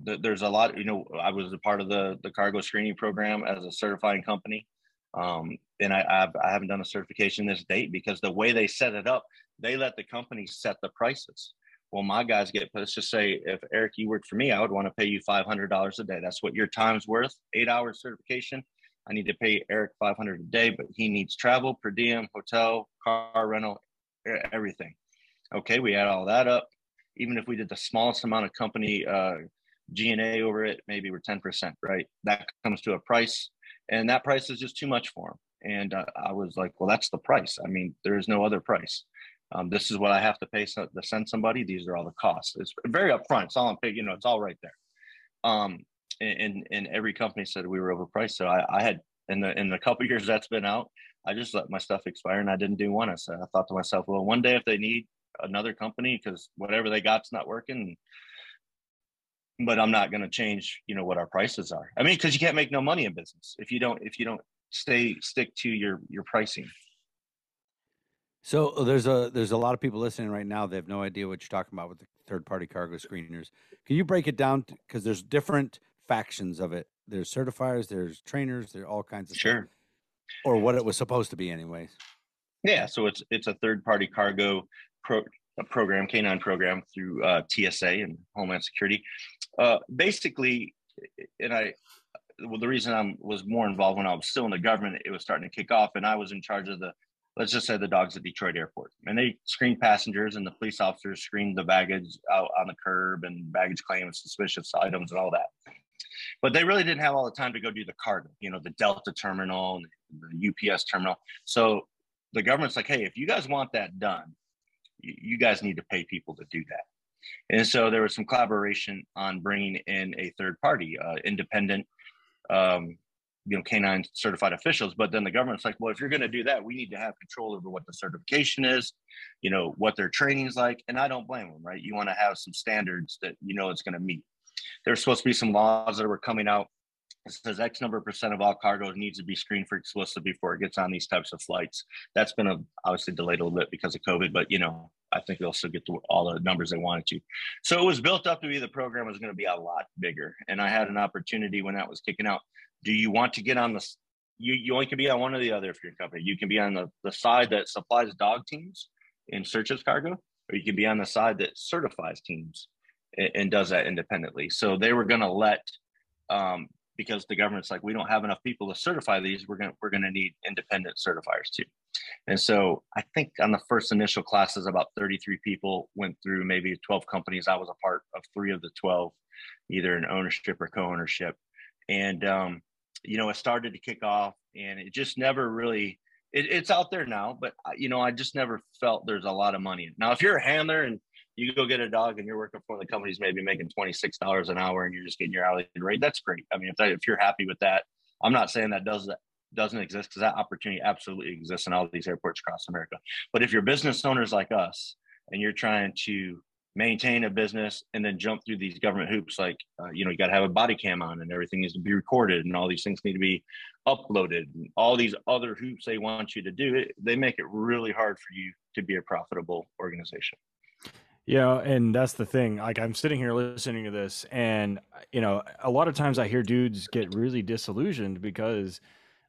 th- there's a lot. You know, I was a part of the the cargo screening program as a certifying company, um, and I I've, I haven't done a certification this date because the way they set it up, they let the company set the prices. Well, my guys get let's just say if Eric you worked for me, I would want to pay you five hundred dollars a day. That's what your time's worth. Eight hours certification. I need to pay Eric five hundred a day, but he needs travel, per diem, hotel, car rental, everything. Okay, we add all that up. Even if we did the smallest amount of company uh, G&A over it, maybe we're 10%, right? That comes to a price. And that price is just too much for him. And uh, I was like, well, that's the price. I mean, there is no other price. Um, this is what I have to pay so, to send somebody. These are all the costs. It's very upfront. It's all on pay, you know, it's all right there. Um, and, and, every company said we were overpriced. So I, I had, in the, in the couple years that's been out, I just let my stuff expire and I didn't do one. I said, I thought to myself, well, one day if they need another company, because whatever they got's not working, but I'm not going to change, you know, what our prices are. I mean, because you can't make no money in business if you don't if you don't stay stick to your your pricing. So uh, there's a there's a lot of people listening right now. They have no idea what you're talking about with the third party cargo screeners. Can you break it down? Because there's different factions of it. There's certifiers, there's trainers, there are all kinds of stuff. Sure. or what it was supposed to be, anyways. Yeah, so it's it's a third party cargo pro, program, K9 program through uh, TSA and Homeland Security. Uh, basically, and I, well, the reason I was more involved when I was still in the government, it was starting to kick off, and I was in charge of the, let's just say the dogs at Detroit Airport, and they screened passengers, and the police officers screened the baggage out on the curb and baggage claims, suspicious items, and all that. But they really didn't have all the time to go do the cargo, you know, the Delta terminal the UPS terminal. So the government's like, hey, if you guys want that done, you, you guys need to pay people to do that. And so there was some collaboration on bringing in a third party, uh, independent, um, you know, canine certified officials. But then the government's like, well, if you're going to do that, we need to have control over what the certification is, you know, what their training is like. And I don't blame them, right? You want to have some standards that you know it's going to meet. There's supposed to be some laws that were coming out it says X number percent of all cargo needs to be screened for explosive before it gets on these types of flights. That's been a, obviously delayed a little bit because of COVID, but you know, I think they'll still get to all the numbers they wanted to. So it was built up to be the program was going to be a lot bigger. And I had an opportunity when that was kicking out. Do you want to get on the you, you only can be on one or the other if you're a company. You can be on the, the side that supplies dog teams and searches cargo, or you can be on the side that certifies teams and, does that independently. So they were going to let um, because the government's like we don't have enough people to certify these we're going to we're going to need independent certifiers too. And so i think on the first initial classes about 33 people went through maybe 12 companies. I was a part of three of the 12 either in ownership or co-ownership. And um, you know it started to kick off and it just never really it, it's out there now but uh, you know i just never felt there's a lot of money. Now if you're a handler and you go get a dog and you're working for the company's maybe making $26 an hour and you're just getting your hourly rate that's great. I mean if, that, if you're happy with that i'm not saying that does that doesn't exist because that opportunity absolutely exists in all these airports across america. But if you're business owners like us and you're trying to maintain a business and then jump through these government hoops like uh, you know you got to have a body cam on and everything needs to be recorded and all these things need to be uploaded and all these other hoops they want you to do it they make it really hard for you to be a profitable organization Yeah, and that's the thing. Like I'm sitting here listening to this, and you know, a lot of times I hear dudes get really disillusioned because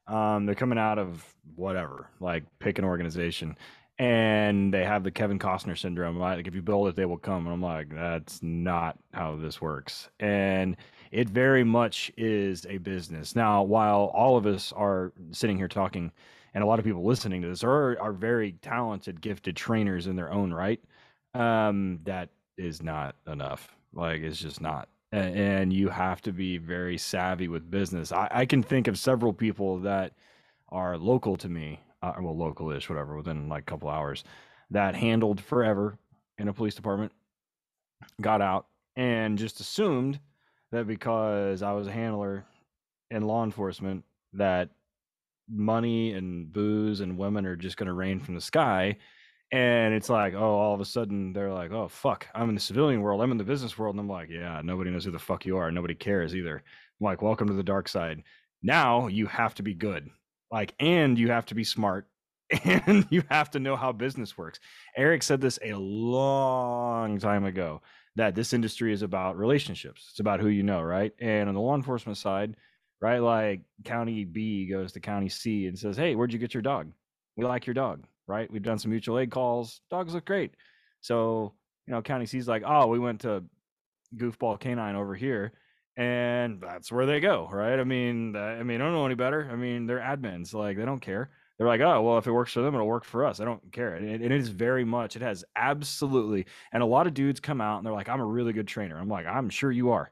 um, they're coming out of whatever, like pick an organization, and they have the Kevin Costner syndrome. Like if you build it, they will come. And I'm like, that's not how this works. And it very much is a business. Now, while all of us are sitting here talking, and a lot of people listening to this are are very talented, gifted trainers in their own right um that is not enough like it's just not and you have to be very savvy with business i, I can think of several people that are local to me uh, well, local-ish, whatever, within like a couple hours. That handled forever in a police department. Got out and just assumed that because I was a handler in law enforcement, that money and booze and women are just going to rain from the sky. And it's like, oh, all of a sudden they're like, oh, fuck, I'm in the civilian world. I'm in the business world. And I'm like, yeah, nobody knows who the fuck you are. Nobody cares either. I'm like, welcome to the dark side. Now you have to be good. Like, and you have to be smart and you have to know how business works. Eric said this a long time ago that this industry is about relationships. It's about who you know, right? And on the law enforcement side, right? Like county B goes to county C and says, Hey, where'd you get your dog? We like your dog, right? We've done some mutual aid calls. Dogs look great. So, you know, county C's like, Oh, we went to goofball canine over here. And that's where they go, right? I mean, I mean, I don't know any better. I mean, they're admins, like they don't care. They're like, oh, well, if it works for them, it'll work for us. I don't care. And it, it is very much, it has absolutely. And a lot of dudes come out and they're like, I'm a really good trainer. I'm like, I'm sure you are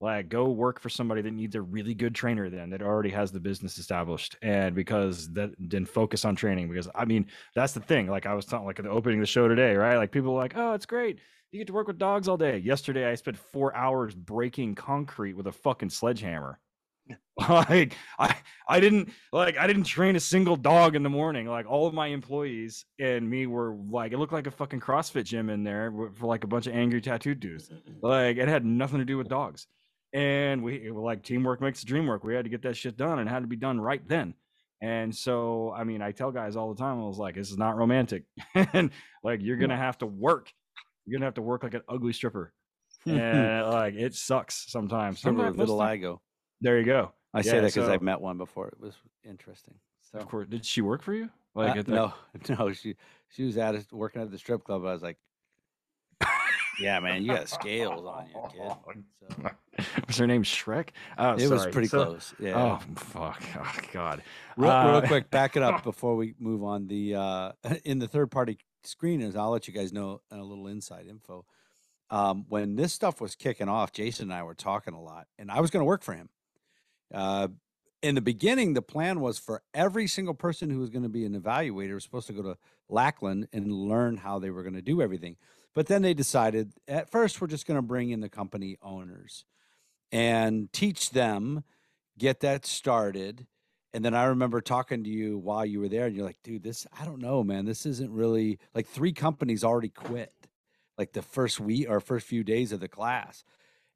like go work for somebody that needs a really good trainer then that already has the business established and because that then focus on training because i mean that's the thing like i was talking like at the opening of the show today right? Like people are like oh it's great. You get to work with dogs all day. Yesterday i spent four hours breaking concrete with a fucking sledgehammer. Like i i didn't like i didn't train a single dog in the morning. Like all of my employees and me were like it looked like a fucking crossfit gym in there for like a bunch of angry tattooed dudes. Like it had nothing to do with dogs and we like teamwork makes the dream work. We had to get that shit done, and it had to be done right then. And so, I mean, I tell guys all the time, I was like, "This is not romantic, and like you're gonna have to work. You're gonna have to work like an ugly stripper, and like it sucks sometimes." Sometimes vitiligo. There you go. I say that because so- I've met one before. It was interesting. So Of course, did she work for you? Like Uh, no, no, she she was at working at the strip club. I was like, "Yeah, man, you got scales on you, kid." So was her name Shrek? Oh, it was pretty So- close. Yeah. Oh fuck! Oh god. Real, Uh, real quick, back it up before we move on. The uh, in the third party screeners, I'll let you guys know a little inside info. Um, when this stuff was kicking off, Jason and I were talking a lot, and I was going to work for him. Uh, in the beginning, the plan was for every single person who was going to be an evaluator was supposed to go to Lackland and learn how they were going to do everything. But then they decided at first we're just going to bring in the company owners and teach them, get that started. And then I remember talking to you while you were there, and you're like, dude, this, I don't know, man. This isn't really like three companies already quit like the first week or first few days of the class.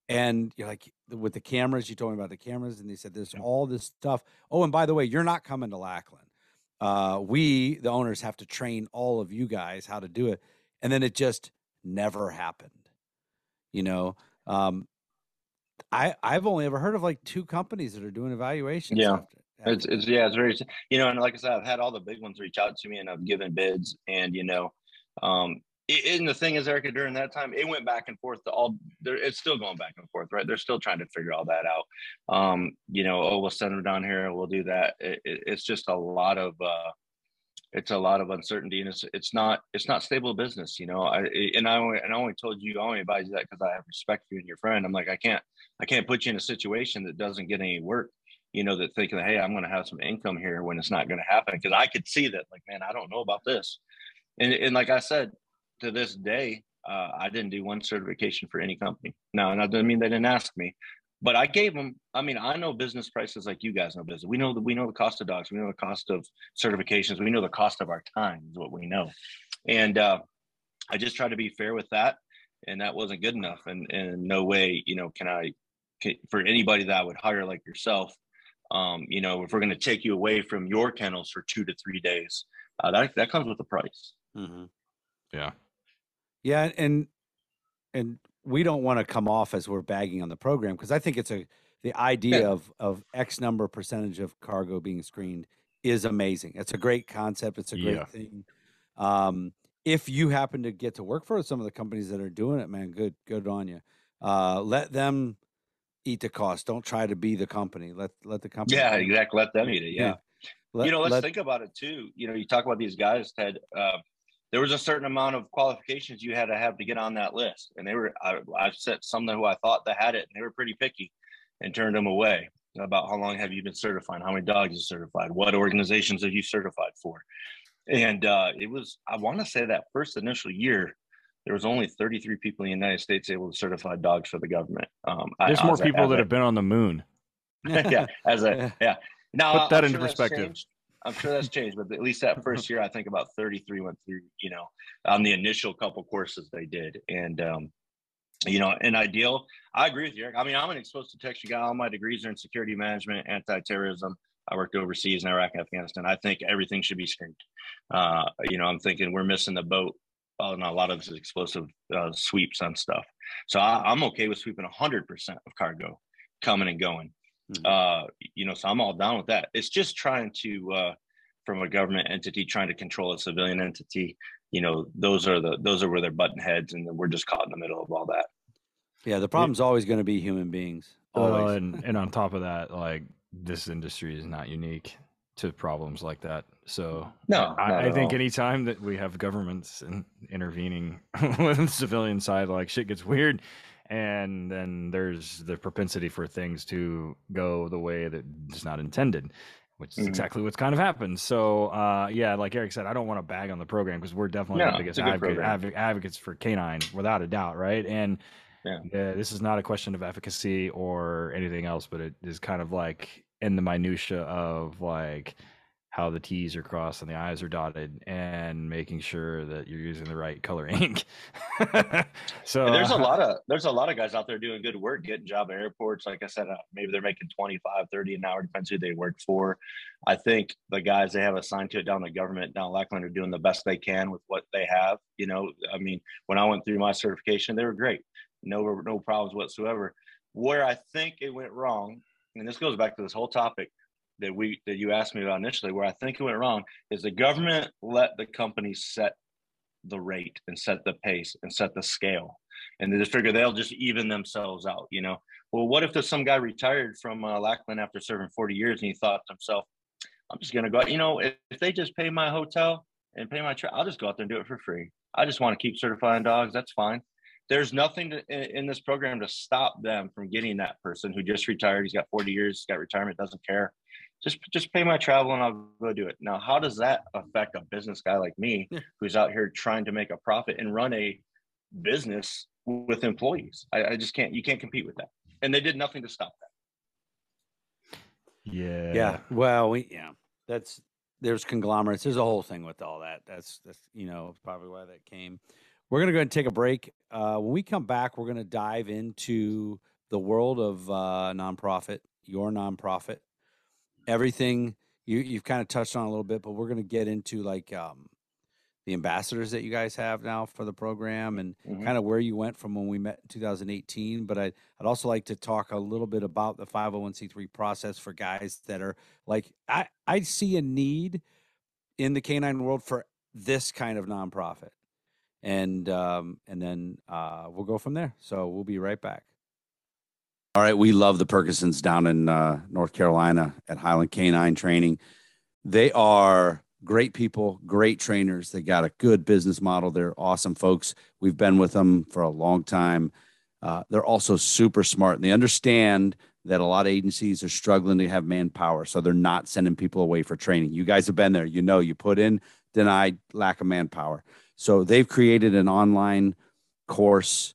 And you're like, with the cameras, you told me about the cameras, and they said there's all this stuff. Oh, and by the way, you're not coming to Lackland. Uh, we, the owners, have to train all of you guys how to do it. And then it just never happened. You know, um, I I've only ever heard of like two companies that are doing evaluations. Yeah. after- It's, it's yeah, it's very you know, and like I said, I've had all the big ones reach out to me, and I've given bids, and you know, um, it, and the thing is, Erica, during that time, it went back and forth. To all there, it's still going back and forth, right? They're still trying to figure all that out. Um, you know, oh, we'll send them down here, we'll do that. It, it, it's just a lot of. uh it's a lot of uncertainty and it's it's not it's not stable business you know? I and i only and i only told you i only advise you that because i have respect for you and your friend. I'm like i can't i can't put you in a situation that doesn't get any work you know that thinking hey i'm going to have some income here when it's not going to happen because i could see that like man i don't know about this. And, and like i said to this day uh, i didn't do one certification for any company. Now and that doesn't mean they didn't ask me but I gave them. I mean, I know business prices like you guys know business. We know that we know the cost of dogs. We know the cost of certifications. We know the cost of our time is what we know. And uh, I just try to be fair with that, and that wasn't good enough. And and no way, you know, can I can, for anybody that I would hire like yourself. Um, you know, if we're going to take you away from your kennels for two to three days, uh, that that comes with a price. Mhm. Yeah. Yeah, and and we don't want to come off as we're bagging on the program because I think it's a the idea Yeah. of of X number percentage of cargo being screened is amazing. It's a great concept. It's a great Yeah. thing. Um, if you happen to get to work for some of the companies that are doing it, man, good good on you. Uh, let them eat the cost. Don't try to be the company. Let let the company. Yeah, exactly. Let them eat it. Yeah. Let- you know, let's let- think about it too. You know, you talk about these guys, Ted. Uh, there was a certain amount of qualifications you had to have to get on that list, and they were. I, I've set some who I thought that had it, and they were pretty picky, and turned them away. about how long have you been certified, how many dogs you certified, what organizations have you certified for, and uh, it was I want to say that first initial year there was only 33 people in the United States able to certify dogs for the government. Um, There's I, more people that a- have been on the moon. yeah, as a yeah. Now Put that I'm into sure perspective. I'm sure that's changed, but at least that first year, I think about 33 went through. You know, on the initial couple courses they did, and um, you know, in ideal, I agree with you. Eric. I mean, I'm an exposed to detection guy. All my degrees are in security management, anti-terrorism. I worked overseas in Iraq and Afghanistan. I think everything should be screened. Uh, you know, I'm thinking we're missing the boat on a lot of this explosive uh, sweeps on stuff. So I, I'm okay with sweeping 100% of cargo coming and going. Mhm. Uh, you know, so I'm all down with that. It's just trying to, uh, from a government entity trying to control a civilian entity. You know, those are the those are where they're button heads, and we're just caught in the middle of all that. Yeah, the problem's always going to be human beings. Well, Always. and and on top of that, like this industry is not unique to problems like that. So No, I, I think all. anytime that we have governments in, intervening with the civilian side, like shit gets weird, and then there's the propensity for things to go the way that is not intended. Which is Mhm. exactly what's kind of happened. So, uh, yeah, like Eric said, I don't want to bag on the program because we're definitely No, the biggest it's a good advocate, advo- advocates for canine, without a doubt, right? And Yeah. uh, this is not a question of efficacy or anything else, but it is kind of like in the minutia of like how the T's are crossed and the I's are dotted, and making sure that you're using the right color ink. so And there's a uh, lot of there's a lot of guys out there doing good work, getting job at airports. Like I said, uh, maybe they're making 25, 30 an hour, depends who they work for. I think the guys they have assigned to it down the government down Lackland are doing the best they can with what they have. You know, I mean, when I went through my certification, they were great, no no problems whatsoever. Where I think it went wrong, and this goes back to this whole topic that we that you asked me about initially, where I think it went wrong is the government let the companies set the rate and set the pace and set the scale. And they just figure they'll just even themselves out you know? Well what if there's some guy retired from uh, lackland after serving 40 years and he thought to himself i'm just to go out you know if, if they just pay my hotel and pay my trip i'll just go out there and do it for free. I just want to keep certifying dogs that's fine. There's nothing to, in, in this program to stop them from getting that person who just retired he's got 40 years got retirement doesn't care just just pay my travel and I'll go do it. Now, how does that affect a business guy like me Yeah. who's out here trying to make a profit and run a business with employees? I, I just can't. You can't compete with that. And they did nothing to stop that. yeah, yeah. Well, we yeah. That's there's conglomerates. There's a whole thing with all that. That's that's you know probably why that came. We're gonna go ahead and take a break. Uh, when we come back, we're gonna dive into the world of uh, nonprofit, your nonprofit, everything you you've kind of touched on a little bit, but we're gonna get into like um, the ambassadors that you guys have now for the program and Mhm. kind of where you went from when we met in 2018. But I'd, I'd also like to talk a little bit about the 501c3 process for guys that are like, I, I see a need in the canine world for this kind of nonprofit. And um, and then uh, we'll go from there. So we'll be right back. All right, we love the Perkinsons down in uh, North Carolina at Highland Canine Training. They are great people, great trainers. They got a good business model. They're awesome folks. We've been with them for a long time. Uh, they're also super smart and they understand that a lot of agencies are struggling to have manpower. So they're not sending people away for training. You guys have been there. You know, you put in, denied, lack of manpower. So they've created an online course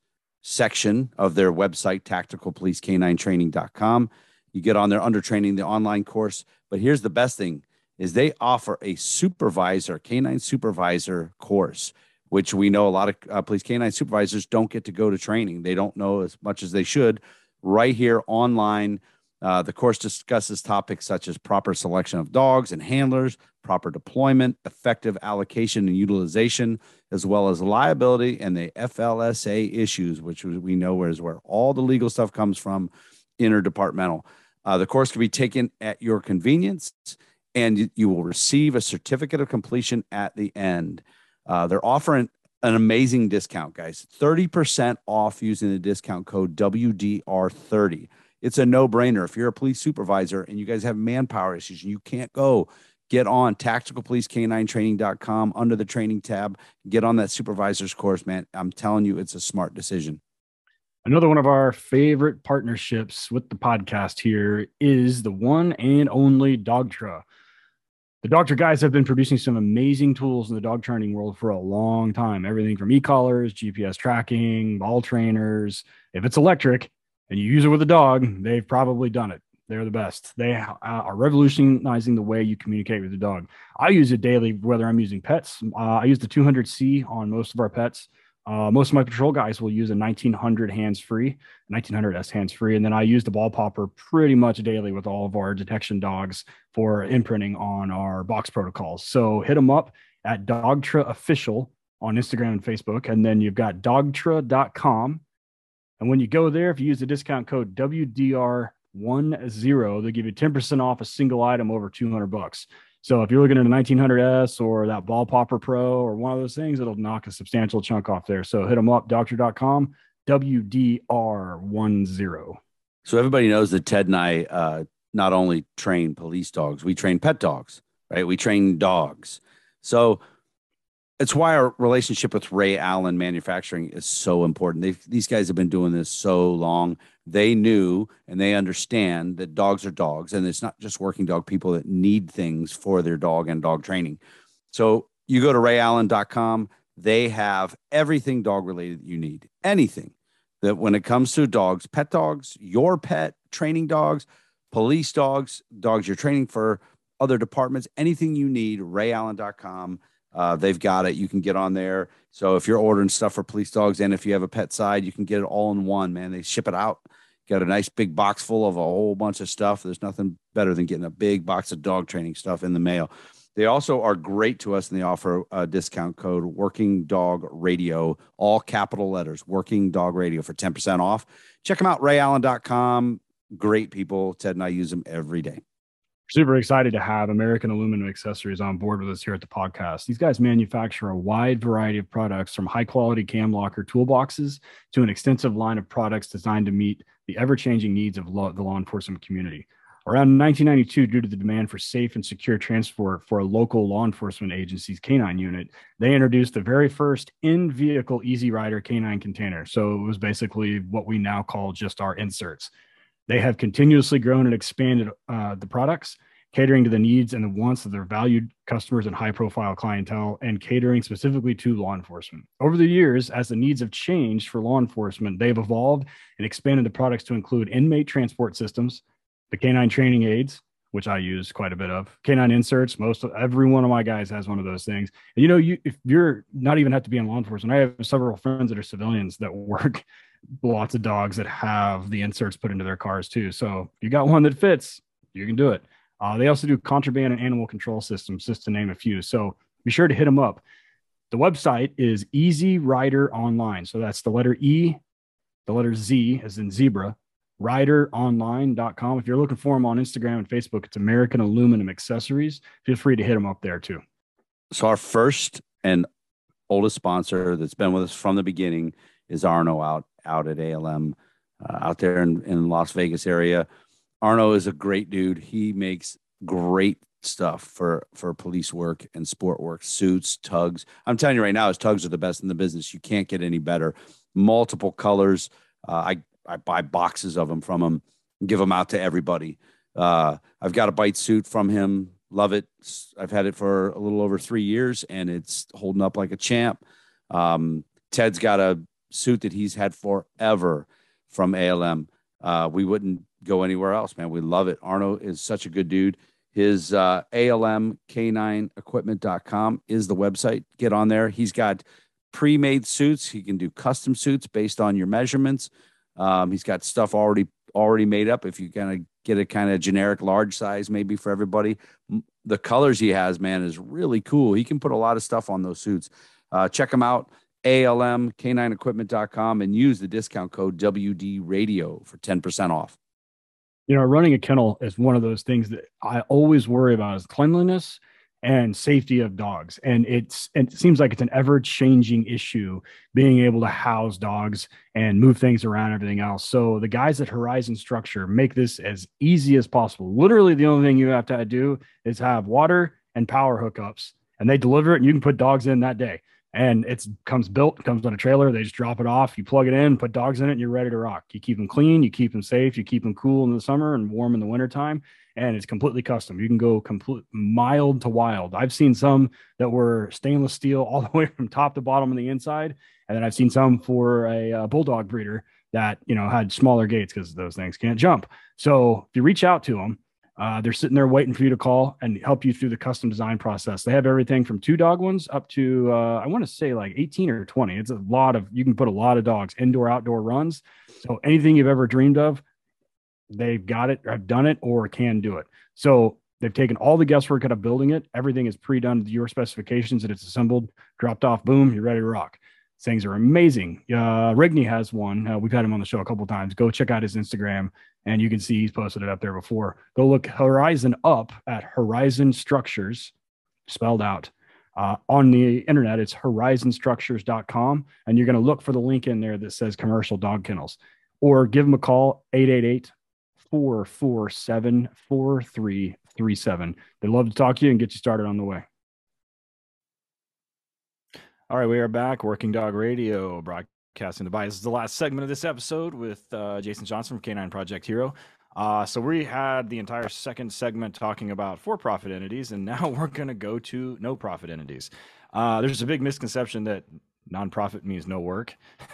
section of their website, tacticalpolicek9training.com. You get on there under training, the online course. But here's the best thing is they offer a supervisor, canine supervisor course, which we know a lot of uh, police canine supervisors don't get to go to training. They don't know as much as they should. Right here online, uh, the course discusses topics such as proper selection of dogs and handlers, proper deployment, effective allocation and utilization, as well as liability and the FLSA issues, which we know is where all the legal stuff comes from, interdepartmental. Uh, the course can be taken at your convenience, and you, will receive a certificate of completion at the end. Uh, they're offering an amazing discount, guys 30% off using the discount code WDR30. It's a no brainer. If you're a police supervisor and you guys have manpower issues you can't go, get on tacticalpolicek9training.com under the training tab. Get on that supervisor's course, man. I'm telling you, it's a smart decision. Another one of our favorite partnerships with the podcast here is the one and only Dogtra. The Dogtra guys have been producing some amazing tools in the dog training world for a long time. Everything from e-collars, GPS tracking, ball trainers. If it's electric and you use it with a dog, they've probably done it. They're the best. They uh, are revolutionizing the way you communicate with the dog. I use it daily, whether I'm using pets. Uh, I use the 200C on most of our pets. Uh, most of my patrol guys will use a 1900 hands free, 1900S hands free. And then I use the ball popper pretty much daily with all of our detection dogs for imprinting on our box protocols. So hit them up at Dogtra Official on Instagram and Facebook. And then you've got dogtra.com. And when you go there, if you use the discount code WDR10, they'll give you 10% off a single item over 200 bucks. So if you're looking at a 1900S or that Ball Popper Pro or one of those things, it'll knock a substantial chunk off there. So hit them up, dogtra.com, WDR10. So everybody knows that Ted and I uh, not only train police dogs, we train pet dogs, right? We train dogs. So it's why our relationship with Ray Allen Manufacturing is so important. They've, these guys have been doing this so long they knew and they understand that dogs are dogs and it's not just working dog people that need things for their dog and dog training. So you go to rayallen.com, they have everything dog related that you need. Anything that when it comes to dogs, pet dogs, your pet, training dogs, police dogs, dogs you're training for other departments, anything you need, rayallen.com. Uh, they've got it. You can get on there. So if you're ordering stuff for police dogs and if you have a pet side, you can get it all in one, man. They ship it out got a nice big box full of a whole bunch of stuff. There's nothing better than getting a big box of dog training stuff in the mail. They also are great to us and they offer a discount code Working Dog Radio, all capital letters, Working Dog Radio for 10% off. Check them out, rayallen.com. Great people. Ted and I use them every day. Super excited to have American Aluminum Accessories on board with us here at the podcast. These guys manufacture a wide variety of products from high quality cam locker toolboxes to an extensive line of products designed to meet the ever changing needs of law, the law enforcement community. Around 1992, due to the demand for safe and secure transport for a local law enforcement agency's canine unit, they introduced the very first in vehicle Easy Rider canine container. So it was basically what we now call just our inserts. They have continuously grown and expanded uh, the products, catering to the needs and the wants of their valued customers and high profile clientele, and catering specifically to law enforcement. Over the years, as the needs have changed for law enforcement, they've evolved and expanded the products to include inmate transport systems, the canine training aids, which I use quite a bit of. Canine inserts, most of every one of my guys has one of those things. And you know, you if you're not even have to be in law enforcement, I have several friends that are civilians that work lots of dogs that have the inserts put into their cars too. So if you got one that fits, you can do it. Uh, they also do contraband and animal control systems, just to name a few. So be sure to hit them up. The website is Easy Rider Online. So that's the letter E, the letter Z, as in zebra, rideronline.com. If you're looking for them on Instagram and Facebook, it's American Aluminum Accessories. Feel free to hit them up there too. So, our first and oldest sponsor that's been with us from the beginning is Arno out out at ALM uh, out there in, in Las Vegas area. Arno is a great dude. He makes great stuff for for police work and sport work, suits, tugs. I'm telling you right now, his tugs are the best in the business. You can't get any better. Multiple colors. Uh, I I buy boxes of them from him, give them out to everybody. Uh, I've got a bite suit from him. Love it. I've had it for a little over three years, and it's holding up like a champ. Um, Ted's got a suit that he's had forever from ALM. Uh, we wouldn't go anywhere else, man. We love it. Arno is such a good dude. His uh, ALMK9equipment.com is the website. Get on there. He's got pre made suits. He can do custom suits based on your measurements. Um, he's got stuff already already made up. If you kind of get a kind of generic large size, maybe for everybody, the colors he has, man, is really cool. He can put a lot of stuff on those suits. Uh, check him out. ALMK9equipment.com and use the discount code WD radio for 10% off. You know, running a kennel is one of those things that I always worry about is cleanliness and safety of dogs. And it's it seems like it's an ever-changing issue being able to house dogs and move things around everything else. So the guys at Horizon Structure make this as easy as possible. Literally the only thing you have to do is have water and power hookups and they deliver it and you can put dogs in that day and it's comes built, comes on a trailer. They just drop it off. You plug it in, put dogs in it, and you're ready to rock. You keep them clean, you keep them safe, you keep them cool in the summer and warm in the wintertime. And it's completely custom. You can go complete mild to wild. I've seen some that were stainless steel all the way from top to bottom on the inside, and then I've seen some for a, a bulldog breeder that you know had smaller gates because those things can't jump. So if you reach out to them, uh, they're sitting there waiting for you to call and help you through the custom design process. They have everything from two dog ones up to uh, I want to say like 18 or 20. It's a lot of you can put a lot of dogs indoor outdoor runs. So anything you've ever dreamed of, they've got it, have done it, or can do it. So they've taken all the guesswork out of building it. Everything is pre-done to your specifications and it's assembled, dropped off, boom, you're ready to rock. Things are amazing. Uh, Rigney has one. Uh, we've had him on the show a couple times. Go check out his Instagram, and you can see he's posted it up there before. Go look Horizon up at Horizon Structures, spelled out. Uh, on the internet, it's horizonstructures.com, and you're going to look for the link in there that says commercial dog kennels, or give them a call 888 447 4337. They'd love to talk to you and get you started on the way. All right, we are back. Working Dog Radio, broadcasting the This is the last segment of this episode with uh, Jason Johnson from Canine Project Hero. Uh, so we had the entire second segment talking about for-profit entities, and now we're going to go to no-profit entities. Uh, there's a big misconception that nonprofit means no work.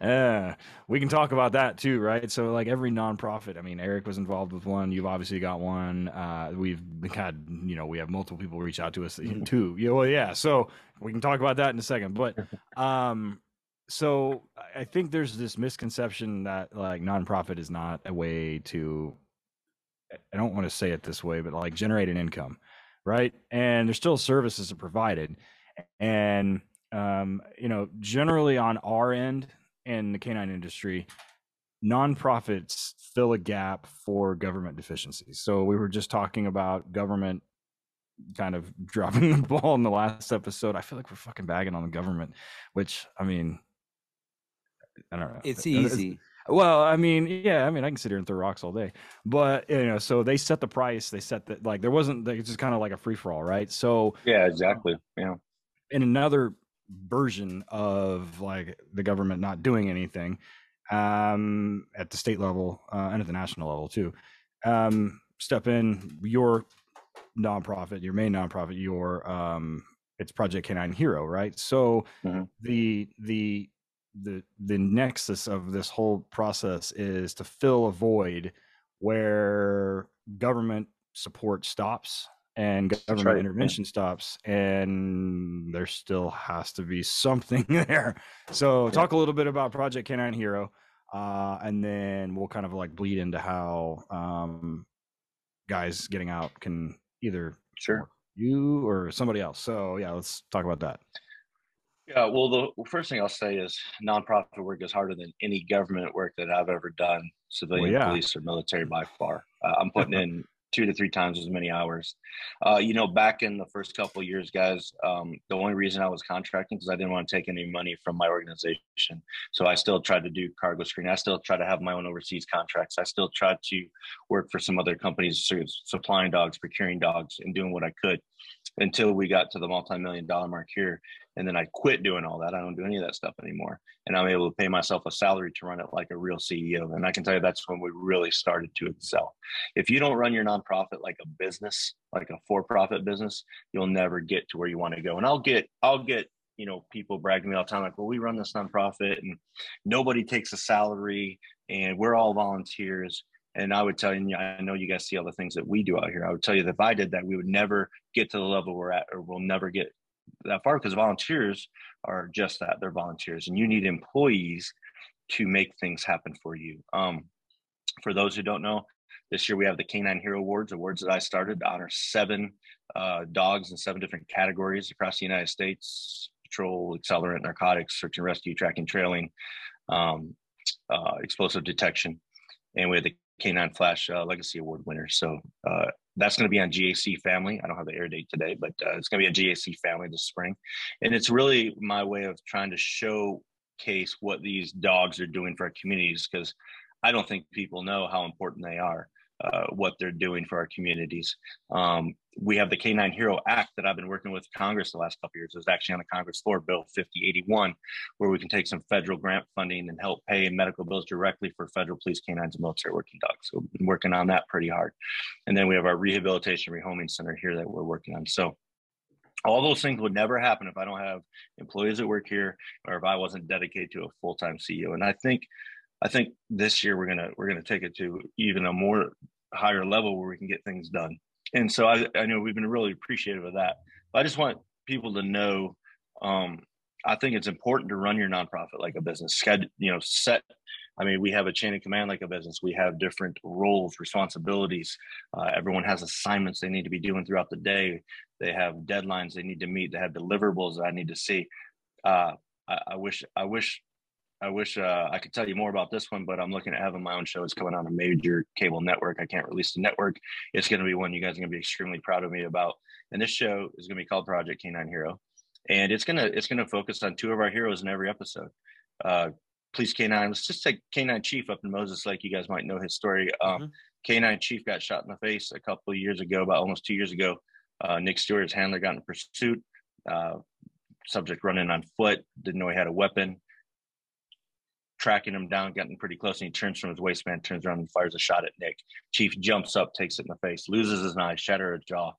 uh, we can talk about that too, right? So, like every nonprofit, I mean, Eric was involved with one. You've obviously got one. Uh, we've had, you know, we have multiple people reach out to us mm-hmm. too. Yeah, well, yeah. So we can talk about that in a second. But, um, so I think there's this misconception that like nonprofit is not a way to. I don't want to say it this way, but like generate an income, right? And there's still services are provided and um, you know, generally on our end in the canine industry, nonprofits fill a gap for government deficiencies. So we were just talking about government kind of dropping the ball in the last episode. I feel like we're fucking bagging on the government, which I mean, I don't know. It's easy. Well, I mean, yeah, I mean, I can sit here and throw rocks all day, but you know, so they set the price. They set that like. There wasn't. It's just kind of like a free for all, right? So yeah, exactly. Yeah in another version of like the government not doing anything um, at the state level uh, and at the national level too. Um, step in your nonprofit, your main nonprofit, your um, it's Project Canine Hero, right? So mm-hmm. the the the the nexus of this whole process is to fill a void where government support stops and government right, intervention stops and there still has to be something there. So yeah. talk a little bit about project canine hero uh, and then we'll kind of like bleed into how um, guys getting out can either sure. you or somebody else. So yeah let's talk about that. Yeah well the first thing i'll say is nonprofit work is harder than any government work that i've ever done civilian well, yeah. police or military by far. Uh, i'm putting in two to three times as many hours. Uh, you know, back in the first couple years, guys, um, the only reason I was contracting because I didn't want to take any money from my organization. So I still tried to do cargo screen. I still try to have my own overseas contracts. I still tried to work for some other companies, supplying dogs, procuring dogs, and doing what I could until we got to the multi-million dollar mark here. And then i quit doing all that. I don't do any of that stuff anymore. And i'm able to pay myself a salary to run it like a real ceo and i can tell you that's when we really started to excel. If you don't run your nonprofit like a business like a for-profit business you'll never get to where you want to go. And i'll get i'll get you know people bragging me all the time like well we run this nonprofit and nobody takes a salary and we're all volunteers and I would tell you, I know you guys see all the things that we do out here. I would tell you that if I did that, we would never get to the level we're at, or we'll never get that far because volunteers are just that. They're volunteers and you need employees to make things happen for you. Um, for those who don't know this year we have the canine hero awards awards that i started to honor seven uh, dogs in seven different categories across the united states. Patrol accelerant narcotics search and rescue tracking trailing um, uh, explosive detection. And we had the canine flash uh, legacy award winner so uh, that's going to be on GAC Family. I don't have the air date today, but uh, it's going to be a GAC Family this spring, and it's really my way of trying to showcase what these dogs are doing for our communities because I don't think people know how important they are. Uh, what they're doing for our communities. Um, we have the K9 Hero Act that I've been working with Congress the last couple years. It's actually on the Congress floor, Bill 5081, where we can take some federal grant funding and help pay medical bills directly for federal police canines and military working dogs. So we've been working on that pretty hard. And then we have our rehabilitation rehoming center here that we're working on. So all those things would never happen if I don't have employees that work here or if I wasn't dedicated to a full-time CEO. And I think I think this year we're gonna we're gonna take it to even a more higher level where we can get things done. And so I, I know we've been really appreciative of that. But I just want people to know um, I think it's important to run your nonprofit like a business. You know, set. I mean, we have a chain of command like a business. We have different roles, responsibilities. Uh, everyone has assignments they need to be doing throughout the day. They have deadlines they need to meet. They have deliverables that I need to see. Uh, I, I wish I wish I wish uh, I could tell you more about this one, but I'm looking at having my own show. It's coming on a major cable network. I can't release the network. It's going to be one you guys are going to be extremely proud of me about. And this show is going to be called Project K9 Hero, and it's gonna it's gonna focus on two of our heroes in every episode. Uh, Police K9. Let's just take K9 Chief up in Moses Lake. You guys might know his story. Um, mm-hmm. K9 Chief got shot in the face a couple of years ago, about almost two years ago. Uh, Nick Stewart's handler got in pursuit. Uh, subject running on foot, didn't know he had a weapon tracking him down, getting pretty close, and he turns from his waistband, turns around and fires a shot at Nick. Chief jumps up, takes it in the face, loses his eye, shatter a jaw.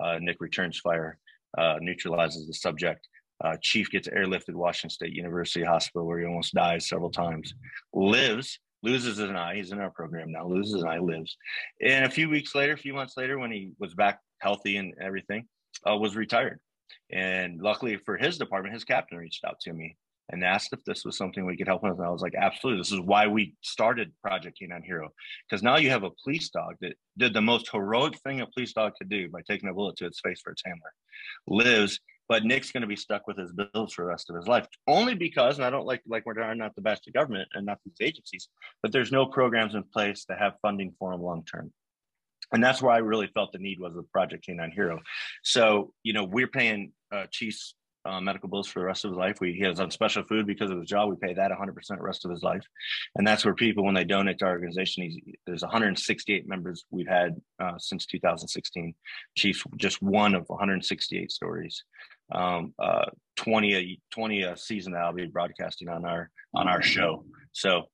Uh, Nick returns fire, uh, neutralizes the subject. Uh, Chief gets airlifted Washington State University Hospital, where he almost dies several times. Lives, loses an eye. He's in our program now. Loses an eye, lives. And a few weeks later, a few months later, when he was back healthy and everything, uh, was retired. And luckily for his department, his captain reached out to me and asked if this was something we could help with. And I was like, absolutely. This is why we started Project K9 Hero. Because now you have a police dog that did the most heroic thing a police dog could do by taking a bullet to its face for its handler, lives, but Nick's going to be stuck with his bills for the rest of his life. Only because, and I don't like like we're not the best of government and not these agencies, but there's no programs in place to have funding for him long term. And that's where I really felt the need was with Project K9 Hero. So, you know, we're paying uh, Chiefs uh, medical bills for the rest of his life. We, he has on special food because of his job. We pay that 100% the rest of his life. And that's where people, when they donate to our organization, he's, there's 168 members we've had uh, since 2016. Chief's just one of 168 stories. Um, uh, 20 a 20 a season that I'll be broadcasting on our on our show. So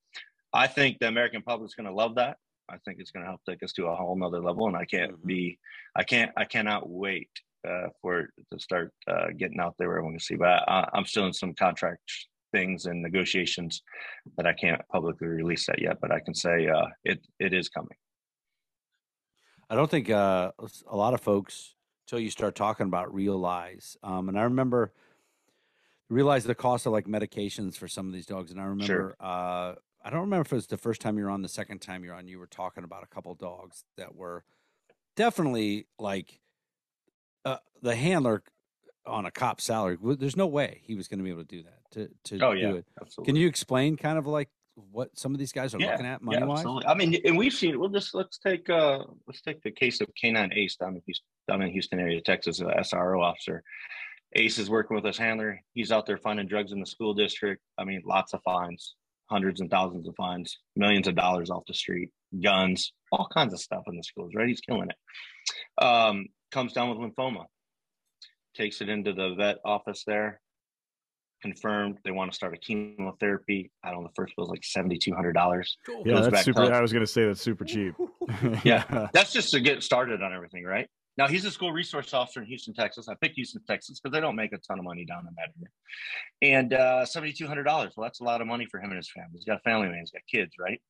I think the American public's going to love that. I think it's going to help take us to a whole nother level. And I can't mm-hmm. be, I can't, I cannot wait uh, for it to start uh, getting out there where everyone can see. But I, am still in some contract things and negotiations that I can't publicly release that yet. But I can say uh, it it is coming. I don't think uh, a lot of folks until you start talking about realize. Um, and I remember realize the cost of like medications for some of these dogs. And I remember sure. uh, I don't remember if it was the first time you're on, the second time you're on, you were talking about a couple dogs that were definitely like uh, the handler on a cop salary. There's no way he was going to be able to do that. To to oh, yeah, do it. Absolutely. Can you explain kind of like what some of these guys are yeah, looking at money yeah, wise? I mean, and we've seen. We'll just let's take uh let's take the case of K9 Ace down in Houston, down in Houston area, Texas, a SRO officer. Ace is working with his handler. He's out there finding drugs in the school district. I mean, lots of fines, hundreds and thousands of fines, millions of dollars off the street, guns, all kinds of stuff in the schools. Right? He's killing it. Um, comes down with lymphoma, takes it into the vet office there, confirmed they want to start a chemotherapy. I don't know, the first bill is like seventy two hundred dollars. Yeah, that's super. I was going to say that's super cheap. yeah, that's just to get started on everything, right? Now he's a school resource officer in Houston, Texas. I picked Houston, Texas because they don't make a ton of money down in that area. And uh, seventy two hundred dollars. Well, that's a lot of money for him and his family. He's got a family man. He's got kids, right?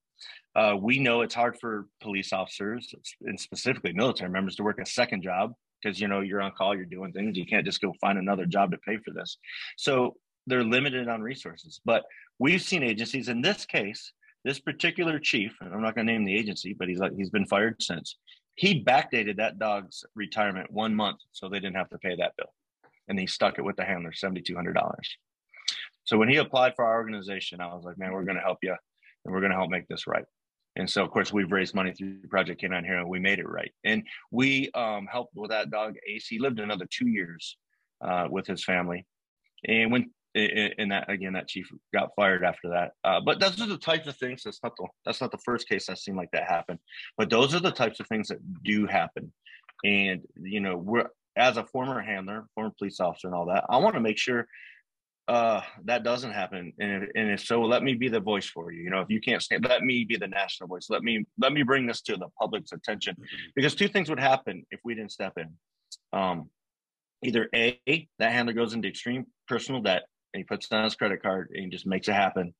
Uh, we know it's hard for police officers and specifically military members to work a second job because you know you're on call, you're doing things. You can't just go find another job to pay for this. So they're limited on resources. But we've seen agencies in this case, this particular chief, and I'm not going to name the agency, but he's like he's been fired since. He backdated that dog's retirement one month so they didn't have to pay that bill, and he stuck it with the handler, seventy two hundred dollars. So when he applied for our organization, I was like, man, we're going to help you, and we're going to help make this right. And so, of course, we've raised money through Project K9 Hero, and we made it right. And we um, helped with that dog, Ace. He lived another two years uh, with his family. And when and that again, that chief got fired after that. Uh, but those are the types of things. That's not the that's not the first case I've seen like that happen. But those are the types of things that do happen. And you know, we're as a former handler, former police officer, and all that. I want to make sure uh, that doesn't happen. And if, and if so, let me be the voice for you. You know, if you can't stand, let me be the national voice. Let me let me bring this to the public's attention, because two things would happen if we didn't step in. Um, either a that handler goes into extreme personal debt and he puts down his credit card and he just makes it happen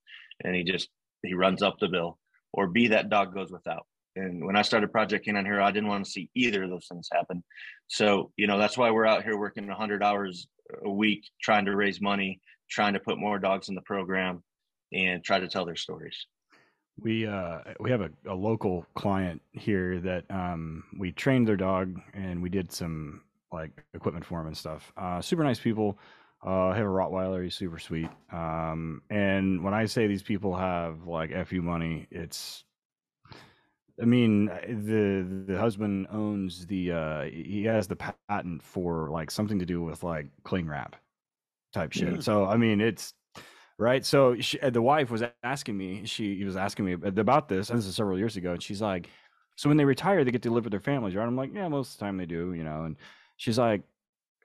and he just he runs up the bill or b that dog goes without and when i started project canine hero i didn't want to see either of those things happen so you know that's why we're out here working 100 hours a week trying to raise money trying to put more dogs in the program and try to tell their stories we uh we have a, a local client here that um we trained their dog and we did some like equipment for him and stuff uh super nice people uh, I have a Rottweiler. He's super sweet. Um, and when I say these people have like fu money, it's, I mean, the the husband owns the uh, he has the patent for like something to do with like cling wrap type shit. Mm-hmm. So I mean, it's right. So she, the wife was asking me. She was asking me about this, and this is several years ago. And she's like, "So when they retire, they get to live with their families, right?" I'm like, "Yeah, most of the time they do, you know." And she's like,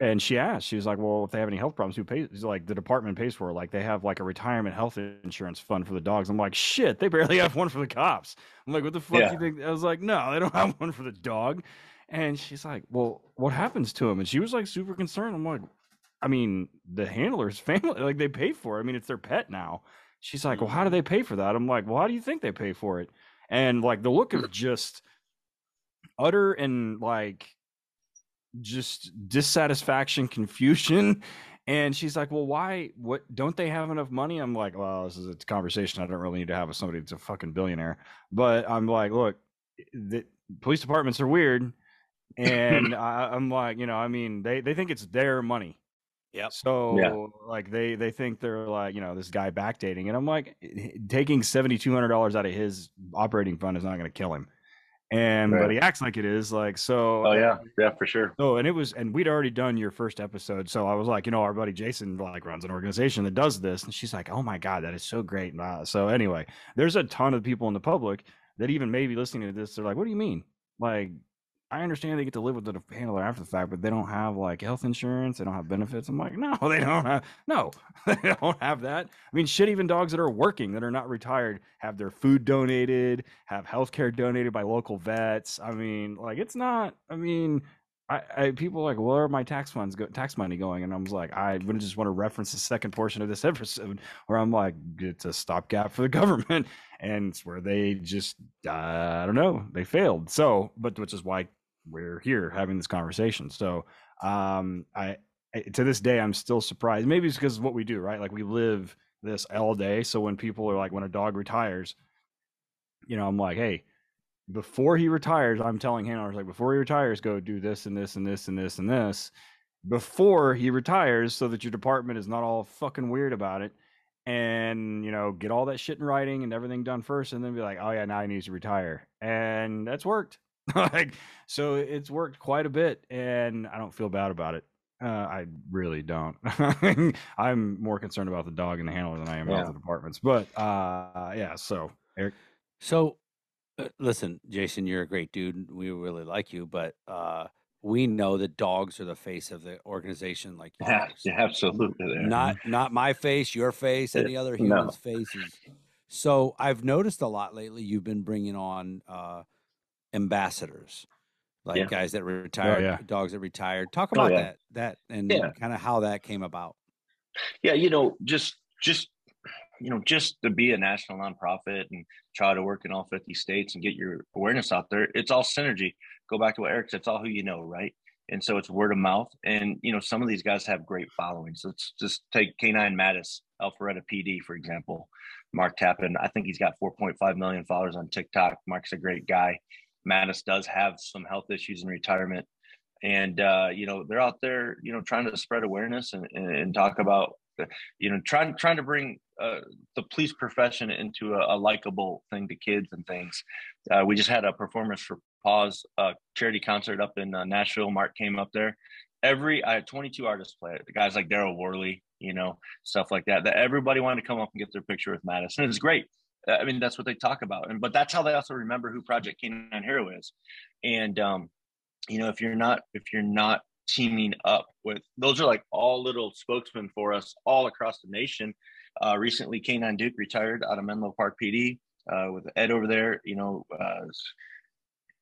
and she asked, she was like, "Well, if they have any health problems, who pays?" Like the department pays for it. Like they have like a retirement health insurance fund for the dogs. I'm like, "Shit, they barely have one for the cops." I'm like, "What the fuck yeah. do you think?" I was like, "No, they don't have one for the dog." And she's like, "Well, what happens to him?" And she was like super concerned. I'm like, "I mean, the handler's family, like they pay for it. I mean, it's their pet now." She's like, "Well, how do mm-hmm. they pay for that?" I'm like, "Well, how do you think they pay for it?" And like the look of just utter and like just dissatisfaction, confusion. And she's like, "Well, why? What? Don't they have enough money?" I'm like, "Well, this is a conversation I don't really need to have with somebody that's a fucking billionaire." But I'm like, "Look, the police departments are weird," and I, am like, you know, I mean, they they think it's their money. Yep. So yeah. like they they think they're like you know this guy backdating, and I'm like, taking seventy two hundred dollars out of his operating fund is not going to kill him and right. but he acts like it is like so oh yeah yeah for sure oh and it was and we'd already done your first episode so i was like you know our buddy jason like runs an organization that does this and she's like oh my god that is so great so anyway there's a ton of people in the public that even maybe listening to this they're like what do you mean like I understand they get to live with the handler after the fact, but they don't have like health insurance. They don't have benefits. I'm like, no, they don't have. No, they don't have that. I mean, shit. Even dogs that are working that are not retired have their food donated, have health care donated by local vets. I mean, like it's not. I mean, I, I, people like, where are my tax funds go, tax money going? And I was like, I would just want to reference the second portion of this episode where I'm like, it's a stopgap for the government, and it's where they just, uh, I don't know, they failed. So, but which is why we're here having this conversation. So um, I, I, to this day I'm still surprised. Maybe it's because of what we do, right? Like we live this all day. So when people are like, when a dog retires, you know, I'm like, hey, before he retires, I'm telling handlers like before he retires, go do this and this and this and this and this before he retires, so that your department is not all fucking weird about it and you know get all that shit in writing and everything done first and then be like oh yeah now he needs to retire and that's worked like so it's worked quite a bit and i don't feel bad about it. Uh, i really don't. I'm more concerned about the dog and the handler than i am yeah. about the departments but uh yeah so eric? So uh, listen jason you're a great dude we really like you but uh we know that dogs are the face of the organization like yeah, yeah absolutely not not my face your face any other human's no. faces so i've noticed a lot lately you've been bringing on uh ambassadors, like yeah. guys that oh, retired, oh, yeah. dogs that retired. Talk oh, about oh, yeah. that, that, and kind of how that came about. Yeah, you know, just just you know, just to be a national nonprofit and try to work in all 50 states and get your awareness out there, it's all synergy. Go back to what Eric said, it's all who you know, right? And so it's word of mouth. And, you know, some of these guys have great followings. Let's just take Canine Mattis, Alpharetta PD, for example. Mark Tappan, I think he's got 4.5 million followers on TikTok. Mark's a great guy. Mattis does have some health issues in retirement. And, uh, you know, they're out there, you know, trying to spread awareness and, and, and talk about, you know, trying, trying to bring uh, the police profession into a, a likable thing to kids and things. Uh, we just had a performance for Paws uh, charity concert up in uh, Nashville. Mark came up there. Every I had 22 artists play it. The guys like Daryl Worley, you know, stuff like that. That everybody wanted to come up and get their picture with Mattis. It's great. I mean, that's what they talk about, and but that's how they also remember who Project Canine Hero is. And um, you know, if you're not if you're not teaming up with those are like all little spokesmen for us all across the nation. Uh, recently, Canine Duke retired out of Menlo Park PD uh, with Ed over there. You know, uh,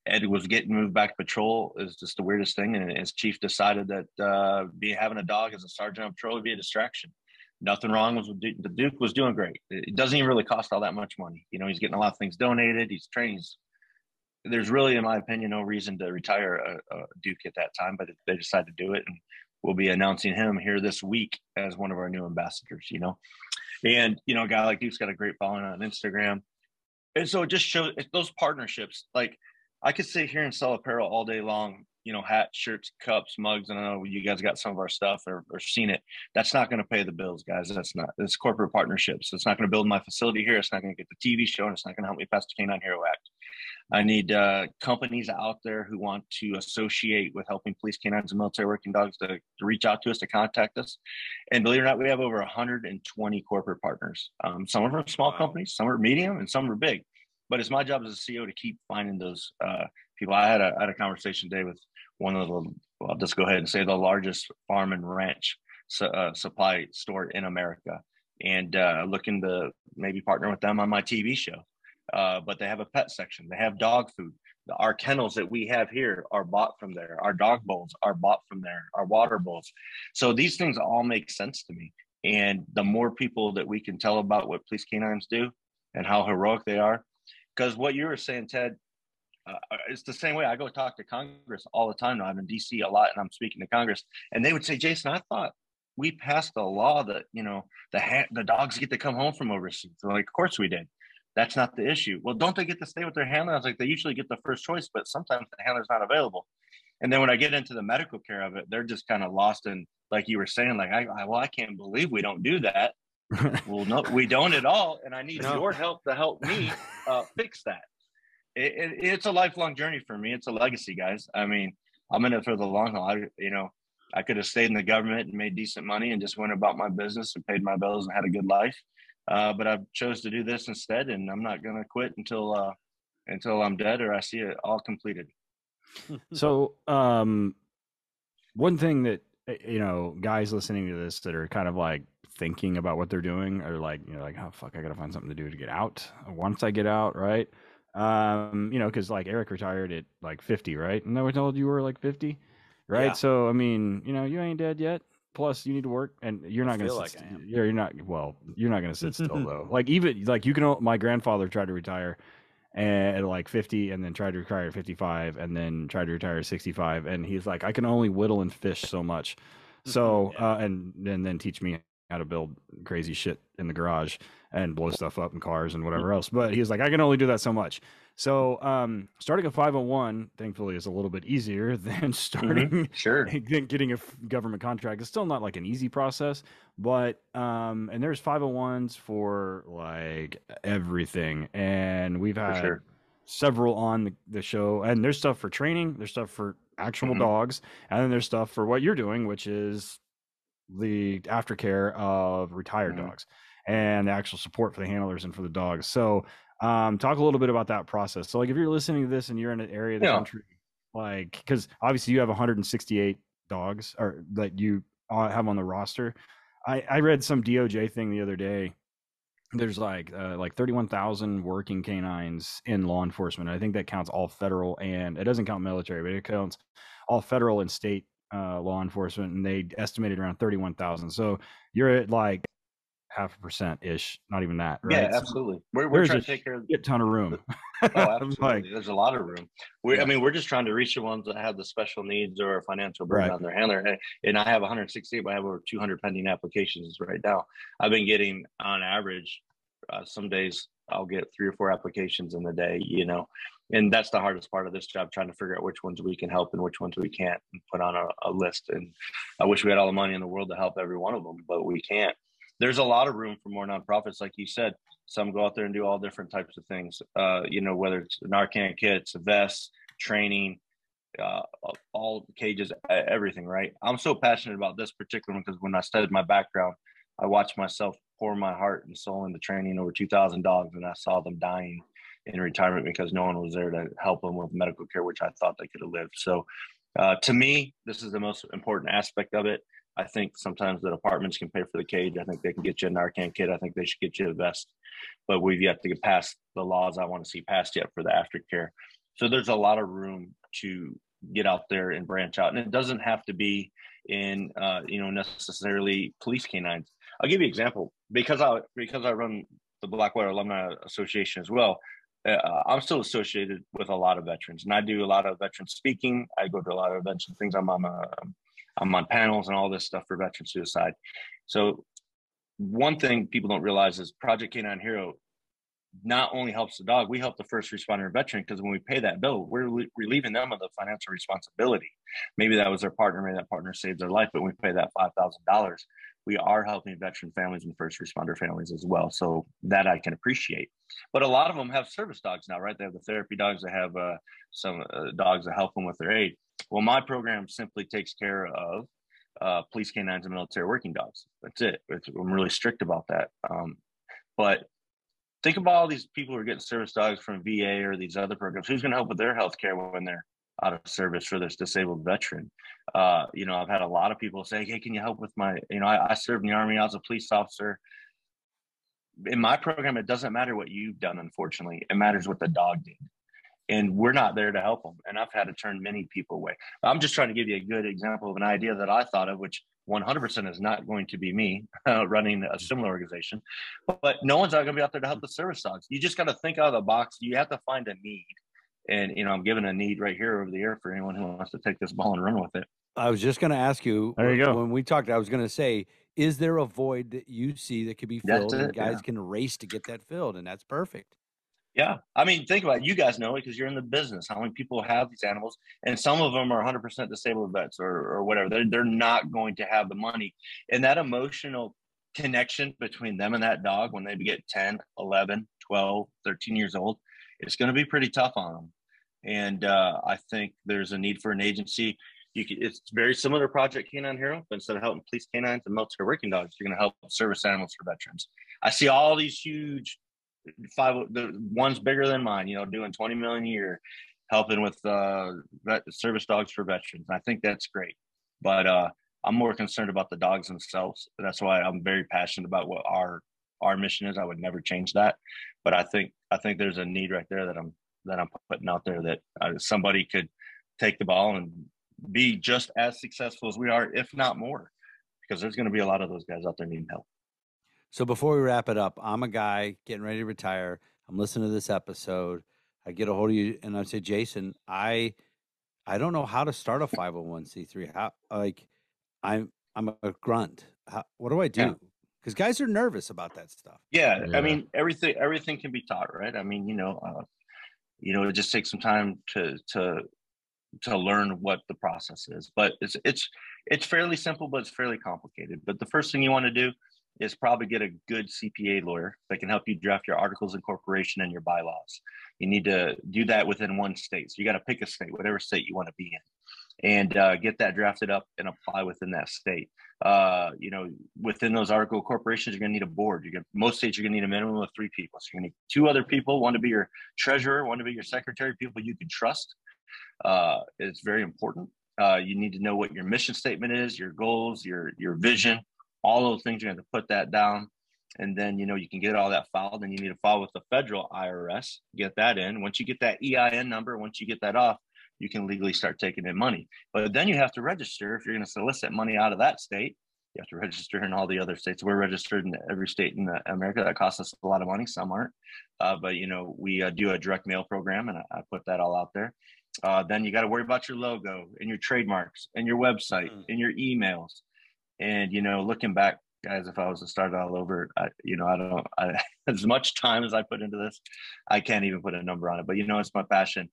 Ed was getting moved back to patrol is just the weirdest thing. And his chief decided that uh, be having a dog as a sergeant on patrol would be a distraction. Nothing wrong with the Duke was doing great. It doesn't even really cost all that much money. You know, he's getting a lot of things donated. He's training. There's really, in my opinion, no reason to retire a, a Duke at that time, but they decided to do it, and we'll be announcing him here this week as one of our new ambassadors. You know, and you know, a guy like Duke's got a great following on Instagram, and so it just shows those partnerships. Like I could sit here and sell apparel all day long, you know, hats, shirts, cups, mugs. And I know you guys got some of our stuff or, or seen it. That's not going to pay the bills, guys. That's not, it's corporate partnerships. It's not going to build my facility here. It's not going to get the TV show and it's not going to help me pass the Canine Hero Act. I need uh, companies out there who want to associate with helping police canines and military working dogs to, to, reach out to us, to contact us. And believe it or not, we have over 120 corporate partners. Um, some of them are small wow. companies, some are medium, and some are big but it's my job as a CEO to keep finding those uh, people. I had a I had a conversation today with one of the I'll just go ahead and say the largest farm and ranch su- uh, supply store in America, and uh, looking to maybe partner with them on my TV show. Uh, but they have a pet section. They have dog food. Our kennels that we have here are bought from there. Our dog bowls are bought from there. Our water bowls. So these things all make sense to me. And the more people that we can tell about what police canines do and how heroic they are, because what you were saying, Ted, uh, uh, it's the same way. I go talk to Congress all the time. Now I'm in D.C. a lot, and I'm speaking to Congress, and they would say, "Jason, I thought we passed a law that you know the ha- the dogs get to come home from overseas." They're like, "Of course we did." That's not the issue. Well, don't they get to stay with their handler? I was like, they usually get the first choice, but sometimes the handler's not available. And then when I get into the medical care of it, they're just kind of lost in, like you were saying, like, I, I well, I can't believe we don't do that. well, no, we don't at all, and I need no. your help to help me uh, fix that. It, it, it's a lifelong journey for me. It's a legacy, guys. I mean, I'm in it for the long haul. I, you know, I could have stayed in the government and made decent money and just went about my business and paid my bills and had a good life. Uh, but I chose to do this instead, and I'm not going to quit until uh, until I'm dead or I see it all completed. so, um, one thing that eh, you know, guys listening to this that are kind of like thinking about what they're doing or like you know like oh fuck i gotta find something to do to get out once i get out right um you know because like eric retired at like 50 right? And i was told you were like 50 right? Yeah. so i mean you know you ain't dead yet. Plus you need to work and you're not gonna like sit, you're, you're not well you're not gonna sit still though. Like even like you can my grandfather tried to retire at like 50 and then tried to retire at 55 and then tried to retire at 65 and he's like i can only whittle and fish so much. So yeah. uh, and, and then teach me how to build crazy shit in the garage and blow stuff up in cars and whatever else. But he was like, I can only do that so much. So um, starting a 501, thankfully, is a little bit easier than mm-hmm. starting mm-hmm. sure getting a government contract. It's still not like an easy process, but um, and there's 501s for like everything, and we've had sure. several on the, the, show, and there's stuff for training, there's stuff for actual mm-hmm. dogs, and then there's stuff for what you're doing, which is the aftercare of retired mm-hmm. dogs and the actual support for the handlers and for the dogs. So, um, talk a little bit about that process. So, like, if you're listening to this and you're in an area of the yeah. country, like, because obviously you have 168 dogs or that you uh, have on the roster. I, I read some DOJ thing the other day. There's like uh, like 31,000 working canines in law enforcement. I think that counts all federal and it doesn't count military, but it counts all federal and state uh, law enforcement, and they estimated around thirty-one thousand. So you're at like half a percent ish, not even that. Right? Yeah, absolutely. We're, we're trying to take care of a ton of room. oh, absolutely. like, There's a lot of room. We, yeah. I mean, we're just trying to reach the ones that have the special needs or financial burden right. on their handler. And, I have 160, but I have over 200 pending applications right now. I've been getting on average, uh, some days I'll get three or four applications in a day. You know, and that's the hardest part of this job trying to figure out which ones we can help and which ones we can't and put on a, a, list and i wish we had all the money in the world to help every one of them but we can't there's a lot of room for more nonprofits like you said some go out there and do all different types of things uh, you know whether it's narcan kits vests training uh, all cages, everything. Right. I'm so passionate about this particular one because when I studied my background, I watched myself pour my heart and soul into training over 2,000 dogs, and I saw them dying in retirement because no one was there to help them with medical care, which I thought they could have lived. So, uh, to me, this is the most important aspect of it. I think sometimes the departments can pay for the cage. I think they can get you a Narcan kit. I think they should get you the vest, but we've yet to get past the laws I want to see passed yet for the aftercare. So there's a lot of room to get out there and branch out, and it doesn't have to be in uh, you know necessarily police canines. I'll give you an example because I because I run the Blackwater Alumni Association as well. Uh, I'm still associated with a lot of veterans, and I do a lot of veteran speaking. I go to a lot of veteran things. I'm on uh, I'm on panels and all this stuff for veteran suicide. So one thing people don't realize is Project Canine Hero not only helps the dog, we help the first responder veteran because when we pay that bill, we're relieving them of the financial responsibility. Maybe that was their partner, maybe that partner saved their life, but we pay that five thousand dollars we are helping veteran families and first responder families as well. So that I can appreciate. But a lot of them have service dogs now, right? They have the therapy dogs. They have uh, some uh, dogs that help them with their aid. Well, my program simply takes care of uh, police canines and military working dogs. That's it. It's, I'm really strict about that. Um, but think about all these people who are getting service dogs from VA or these other programs. Who's going to help with their health care when they're out of service for this disabled veteran. Uh, you know, I've had a lot of people say, "Hey, can you help with my?" You know, I, I served in the army. I was a police officer. In my program, it doesn't matter what you've done. Unfortunately, it matters what the dog did, and we're not there to help them. And I've had to turn many people away. I'm just trying to give you a good example of an idea that I thought of, which 100% is not going to be me uh, running a similar organization. But, but no one's not going to be out there to help the service dogs. You just got to think out of the box. You have to find a need and you know, I'm giving a need right here over the air for anyone who wants to take this ball and run with it. I was just going to ask you. There you go. When we talked, I was going to say, is there a void that you see that could be filled, and guys yeah. can race to get that filled, and that's perfect. Yeah, I mean, think about it. You guys know it because you're in the business. How many people have these animals, and some of them are 100% disabled vets or or whatever. They're they're not going to have the money, and that emotional connection between them and that dog when they get 10 11 12 13 years old it's going to be pretty tough on them and uh, I think there's a need for an agency. You can, it's very similar to Project Canine Hero, but instead of helping police canines and military working dogs, you're going to help service animals for veterans. I see all these huge five, the ones bigger than mine, you know, doing 20 million a year, helping with uh, vet, service dogs for veterans. I think that's great, but uh, I'm more concerned about the dogs themselves. That's why I'm very passionate about what our our mission is. I would never change that, but I think I think there's a need right there that I'm that I'm putting out there that uh, somebody could take the ball and be just as successful as we are, if not more, because there's going to be a lot of those guys out there needing help. So before we wrap it up, I'm a guy getting ready to retire. I'm listening to this episode. I get a hold of you and I say, Jason, I I don't know how to start a 501c3. How like I'm I'm a grunt. How, what do I do? Because yeah. guys are nervous about that stuff. Yeah, yeah, I mean everything everything can be taught, right? I mean, you know, uh, you know it just takes some time to to to learn what the process is but it's it's it's fairly simple but it's fairly complicated but the first thing you want to do is probably get a good cpa lawyer that can help you draft your articles of incorporation and your bylaws you need to do that within one state so you got to pick a state whatever state you want to be in and uh, get that drafted up and apply within that state. Uh, you know, within those article corporations, you're going to need a board. You're going most states you're going to need a minimum of three people. So you're going to need two other people, one to be your treasurer, one to be your secretary, people you can trust. Uh, it's very important. Uh, you need to know what your mission statement is, your goals, your your vision, all those things. You're going to put that down, and then you know you can get all that filed. And you need to file with the federal IRS, get that in. Once you get that EIN number, once you get that off, you can legally start taking in money. But then you have to register if you're going to solicit money out of that state. You have to register in all the other states. We're registered in every state in America. That costs us a lot of money. Some aren't, uh, but you know we uh, do a direct mail program, and I, I put that all out there. Uh, then you got to worry about your logo and your trademarks and your website mm. and your emails. And you know, looking back, guys, if I was to start all over, I, you know, I don't I, as much time as I put into this, I can't even put a number on it. But you know, it's my passion,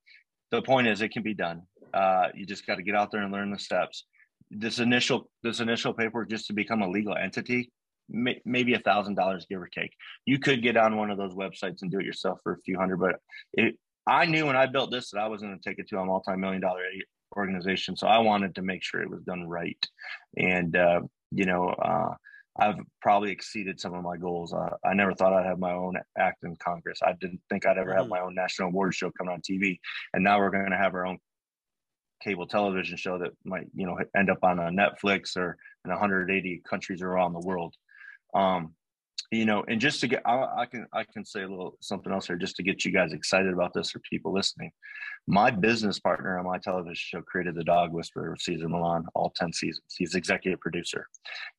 the point is it can be done uh, you just got to get out there and learn the steps this initial this initial paperwork just to become a legal entity may, maybe a thousand dollars give or take you could get on one of those websites and do it yourself for a few hundred but it, i knew when i built this that i was going to take it to a multi-million dollar organization. So I wanted to make sure it was done right. And, uh, you know, uh, I've probably exceeded some of my goals. Uh, I never thought I'd have my own act in Congress. I didn't think I'd ever have mm-hmm. my own national award show coming on TV. And now we're going to have our own cable television show that might, you know, end up on a Netflix or in 180 countries around the world. Um, you know, and just to get, I, I, can I can say a little something else here, just to get you guys excited about this or people listening. My business partner on my television show created the Dog Whisperer Cesar Millan, all ten seasons. He's executive producer.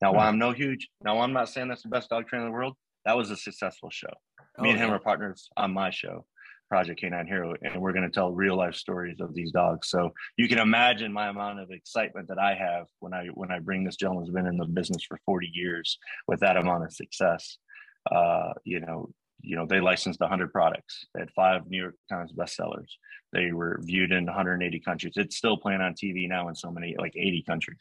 Now, while I'm no huge, now I'm not saying that's the best dog trainer in the world. That was a successful show. Me oh, and him yeah. are partners on my show, Project Canine Hero, and we're going to tell real life stories of these dogs. So you can imagine my amount of excitement that I have when I when I bring this gentleman's been in the business for 40 years with that amount of success. Uh, you know, you know, they licensed 100 products. They had five New York Times bestsellers. They were viewed in 180 countries. It's still playing on TV now in so many, like 80 countries.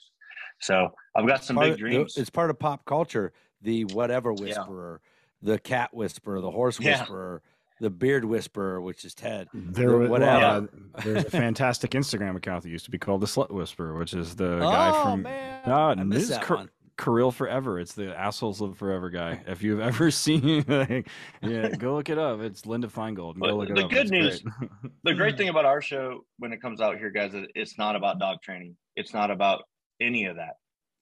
So I've got some big of, dreams. It's part of pop culture. The whatever whisperer, yeah. the cat whisperer, the horse whisperer. Yeah the beard whisperer, which is Ted. There, whatever. Uh, there's a fantastic Instagram account that used to be called the Slut Whisperer, which is the oh, guy from. Man. No, I missed that Car- one. Kirill Forever. It's the assholes live forever guy. If you've ever seen, like, yeah, go look it up. It's Linda Feingold. Go look the up. good news, great. the great thing about our show when it comes out here, guys, is it's not about dog training. It's not about any of that.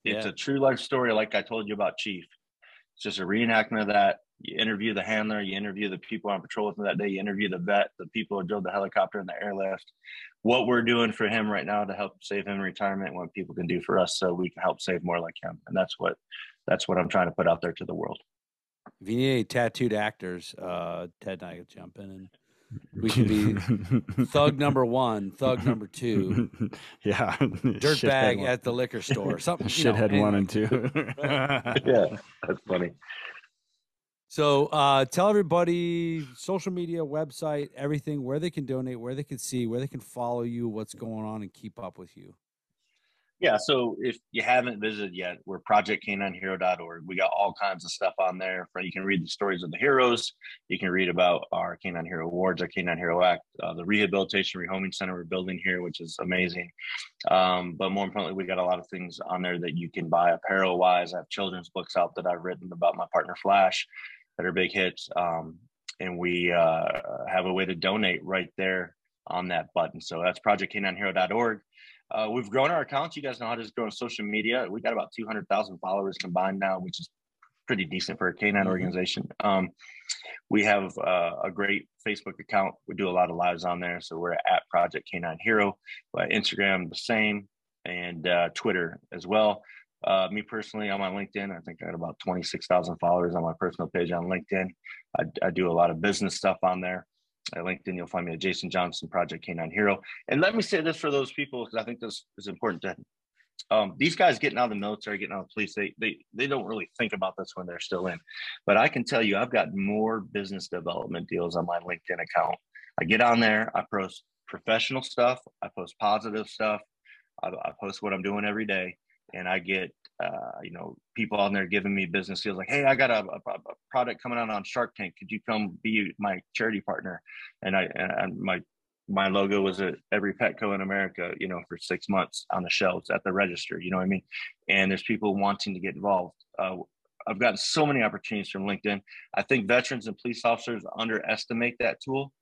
It's yeah. a true life story, like I told you about Chief. It's just a reenactment of that you interview the handler, you interview the people on patrol with him that day, you interview the vet, the people who drove the helicopter and the airlift, what we're doing for him right now to help save him in retirement, what people can do for us so we can help save more like him. And that's what that's what I'm trying to put out there to the world. If you need any tattooed actors, uh, Ted and I could jump in and we could be thug number one, thug number two. Yeah. Dirtbag at the liquor store. Something. Shithead know, one and two. yeah. That's funny. So uh, tell everybody social media, website, everything, where they can donate, where they can see, where they can follow you, what's going on, and keep up with you. Yeah, so if you haven't visited yet, we're projectcaninehero.org. We got all kinds of stuff on there. You can read the stories of the heroes. You can read about our Canine Hero Awards, our Canine Hero Act, uh, the rehabilitation rehoming center we're building here, which is amazing. Um, but more importantly, we got a lot of things on there that you can buy apparel wise. I have children's books out that I've written about my partner Flash that are big hits. Um, and we uh, have a way to donate right there on that button. So that's projectcaninehero.org. Uh, we've grown our accounts. You guys know how to grow on social media. We got about 200,000 followers combined now, which is pretty decent for a canine mm-hmm. organization. Um, we have uh, a great Facebook account. We do a lot of lives on there. So we're at Project Canine Hero. But Instagram, the same, and uh, Twitter as well. Uh, me personally, I'm on LinkedIn. I think I got about 26,000 followers on my personal page on LinkedIn. I, I, do a lot of business stuff on there. At LinkedIn, you'll find me at Jason Johnson, Project Canine Hero. And let me say this for those people, because I think this is important to um, these guys getting out of the military, getting out of the police, they, they, they don't really think about this when they're still in. But I can tell you, I've got more business development deals on my LinkedIn account. I get on there, I post professional stuff, I post positive stuff, I, I post what I'm doing every day and I get uh, you know people on there giving me business deals like, hey, I got a, a, a, product coming out on Shark Tank. Could you come be my charity partner? And I and my my logo was at every Petco in America, you know, for six months on the shelves at the register. You know what I mean? And there's people wanting to get involved. Uh, I've gotten so many opportunities from LinkedIn. I think veterans and police officers underestimate that tool.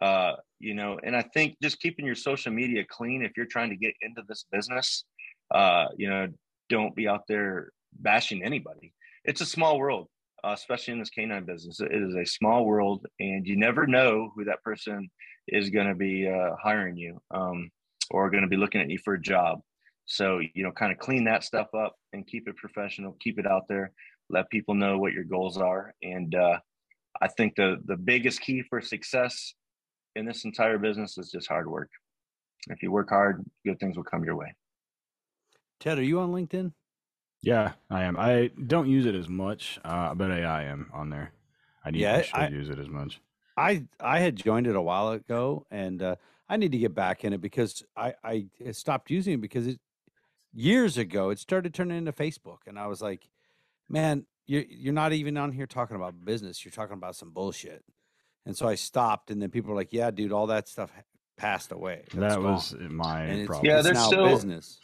Uh, you know, and I think just keeping your social media clean if you're trying to get into this business uh, you know, don't be out there bashing anybody. It's a small world, uh, especially in this canine business. It is a small world, and you never know who that person is going to be uh, hiring you um, or going to be looking at you for a job. So, you know, kind of clean that stuff up and keep it professional, keep it out there, let people know what your goals are. And uh, I think the, the biggest key for success in this entire business is just hard work. If you work hard, good things will come your way. Ted, are you on LinkedIn? Yeah, I am. I don't use it as much, uh, but I, I am on there. I need yeah, to use it as much. I I had joined it a while ago, and uh, I need to get back in it because I I stopped using it because it years ago it started turning into Facebook, and I was like, man, you're you're not even on here talking about business. You're talking about some bullshit. And so I stopped, and then people were like, "Yeah, dude, all that stuff passed away. It's that gone. was my and it's, problem. Yeah, it's there's now still- business.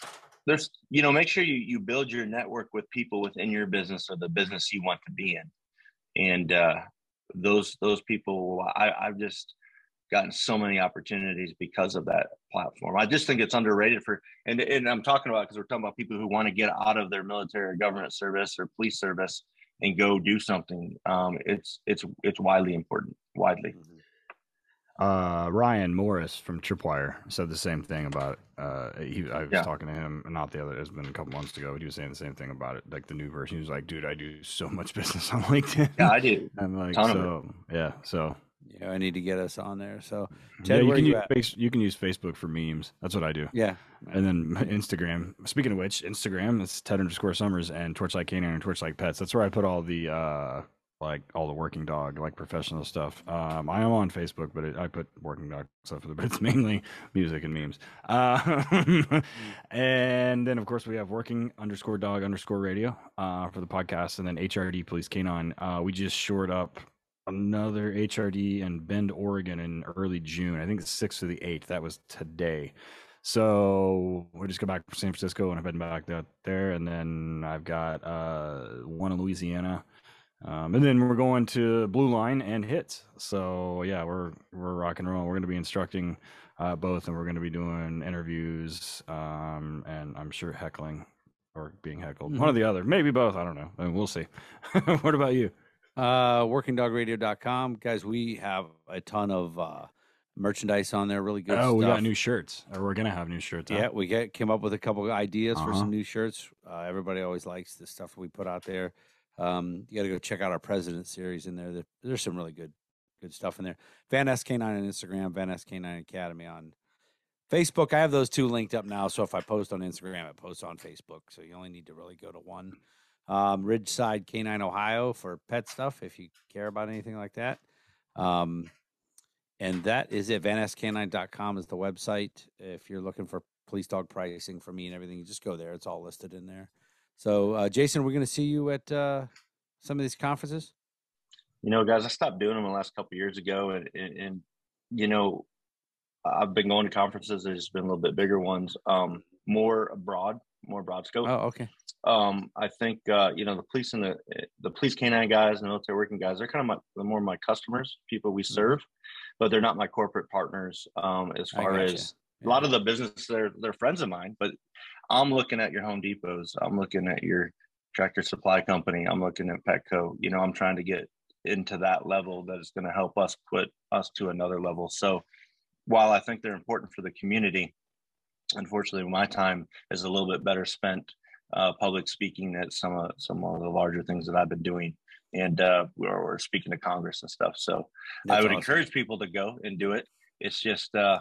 There's you know make sure you you build your network with people within your business or the business you want to be in. And uh those those people i i've just gotten so many opportunities because of that platform. I just think it's underrated for and and i'm talking about because we're talking about people who want to get out of their military or government service or police service and go do something. Um it's it's it's widely important widely Uh, Ryan Morris from Tripwire said the same thing about it. Uh, he, I was Yeah. talking to him not the other. It's been a couple months ago. But he was saying the same thing about it, like the new version. He was like, "Dude, I do so much business on LinkedIn." yeah i do I'm like, Ton so yeah, so Yeah, I need to get us on there. So yeah, Ted, you where can you use at? face, you can use Facebook for memes. That's what I do. yeah, And then Instagram. Speaking of which, Instagram is Ted underscore Summers and Torchlight Canine and Torchlight Pets. That's where I put all the uh like all the working dog like professional stuff. Um, I am on Facebook, but it, I put working dog stuff, but it's mainly music and memes. Uh, and then of course we have working underscore dog underscore radio uh for the podcast, and then HRD Police Canine. Uh, we just shored up another HRD in Bend, Oregon in early June. I think the sixth or the eighth. That was today. So we just got back from San Francisco and I'm heading back there. And then I've got uh, one in Louisiana. Um, and then we're going to Blue Line and Hits. So yeah, we're we're rock and roll. We're going to be instructing uh, both, and we're going to be doing interviews, um, and I'm sure heckling or being heckled, one or the other, maybe both. I don't know. I mean, we'll see. what about you? uh, workingdogradio.com. Guys, we have a ton of uh, merchandise on there. Really good oh, we got new shirts, or we're gonna have new shirts. Yeah, we get, came up with a couple of ideas for Uh-huh. some new shirts. Uh, everybody always likes the stuff we put out there. Um, you got to go check out our President series in there. There- There's some really good, good stuff in there. Van SK9 on Instagram, Van SK9 Academy on Facebook. I have those two linked up now. So if I post on Instagram, it posts on Facebook. So you only need to really go to one. Um, Ridgeside Canine Ohio for pet stuff if you care about anything like that. Um, and that is it. VanSK9.com is the website. If you're looking for police dog pricing for me and everything, you just go there. It's all listed in there. So, uh, Jason, we're going to see you at uh, some of these conferences. you know guys i stopped doing them the last couple of years ago and, and, and you know i've been going to conferences there's been a little bit bigger ones um more abroad more broad scope Oh, okay. um i think uh you know the police and the the police canine guys and military working guys they're kind of my the more my customers people we serve but they're not my corporate partners um as Mm-hmm. Far as a lot of the business they're they're friends of mine but i'm looking at your home depots i'm looking at your tractor supply company i'm looking at petco you know i'm trying to get into that level that is going to help us put us to another level so while i think they're important for the community unfortunately my time is a little bit better spent uh, public speaking at some of some of the larger things that i've been doing and uh, we're, we're speaking to congress and stuff so I would awesome. encourage people to go and do it. It's just uh,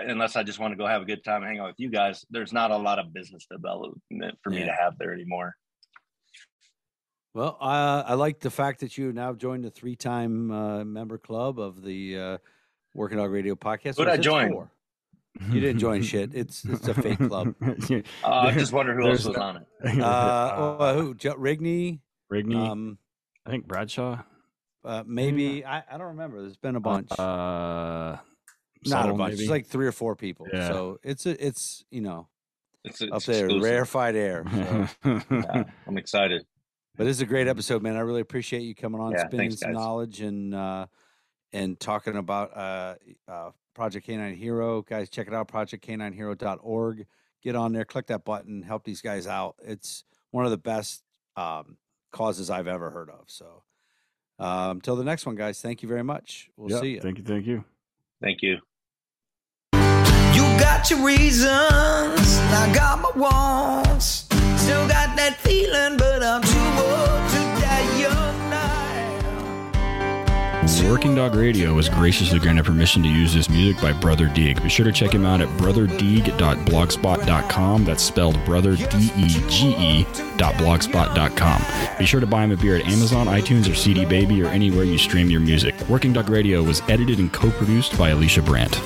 unless I just want to go have a good time and hang out with you guys, there's not a lot of business development for me Yeah. to have there anymore. Well, uh, I like the fact that you now joined the three-time uh, member club of the uh, Working Dog Radio podcast. Who'd Or I is it join? four? You didn't join shit. It's it's a fake club. Uh, I just wonder who else was on it. Uh, oh, uh, who? Joe Rigney. Rigney, Um, I think Bradshaw. uh, maybe I, I don't remember. There's been a bunch. Uh, Not a bunch. maybe? It's like three or four people. Yeah. So it's a, it's you know It's, up it's there, exclusive. rarefied air. So. Yeah, I'm excited. But this is a great episode, man. I really appreciate you coming on, Yeah, spinning thanks, some guys. knowledge and uh, and talking about uh, uh, Project Canine Hero. Guys, check it out, projectcaninehero.org. Get on there, click that button, help these guys out. It's one of the best um, causes I've ever heard of. So um, until the next one, guys, thank you very much. We'll Yeah, see you. Thank you. Thank you. Thank you. Got your reasons, I got my wants. Still got that feeling, but I'm too old to die young now. Working Dog Radio was graciously granted permission to use this music by Brother Dege. Be sure to check him out at brotherdege.blogspot.com. That's spelled brother D E G E dot blogspot.com. Be sure to buy him a beer at Amazon, iTunes, or CD Baby, or anywhere you stream your music. Working Dog Radio was edited and co-produced by Alicia Brandt.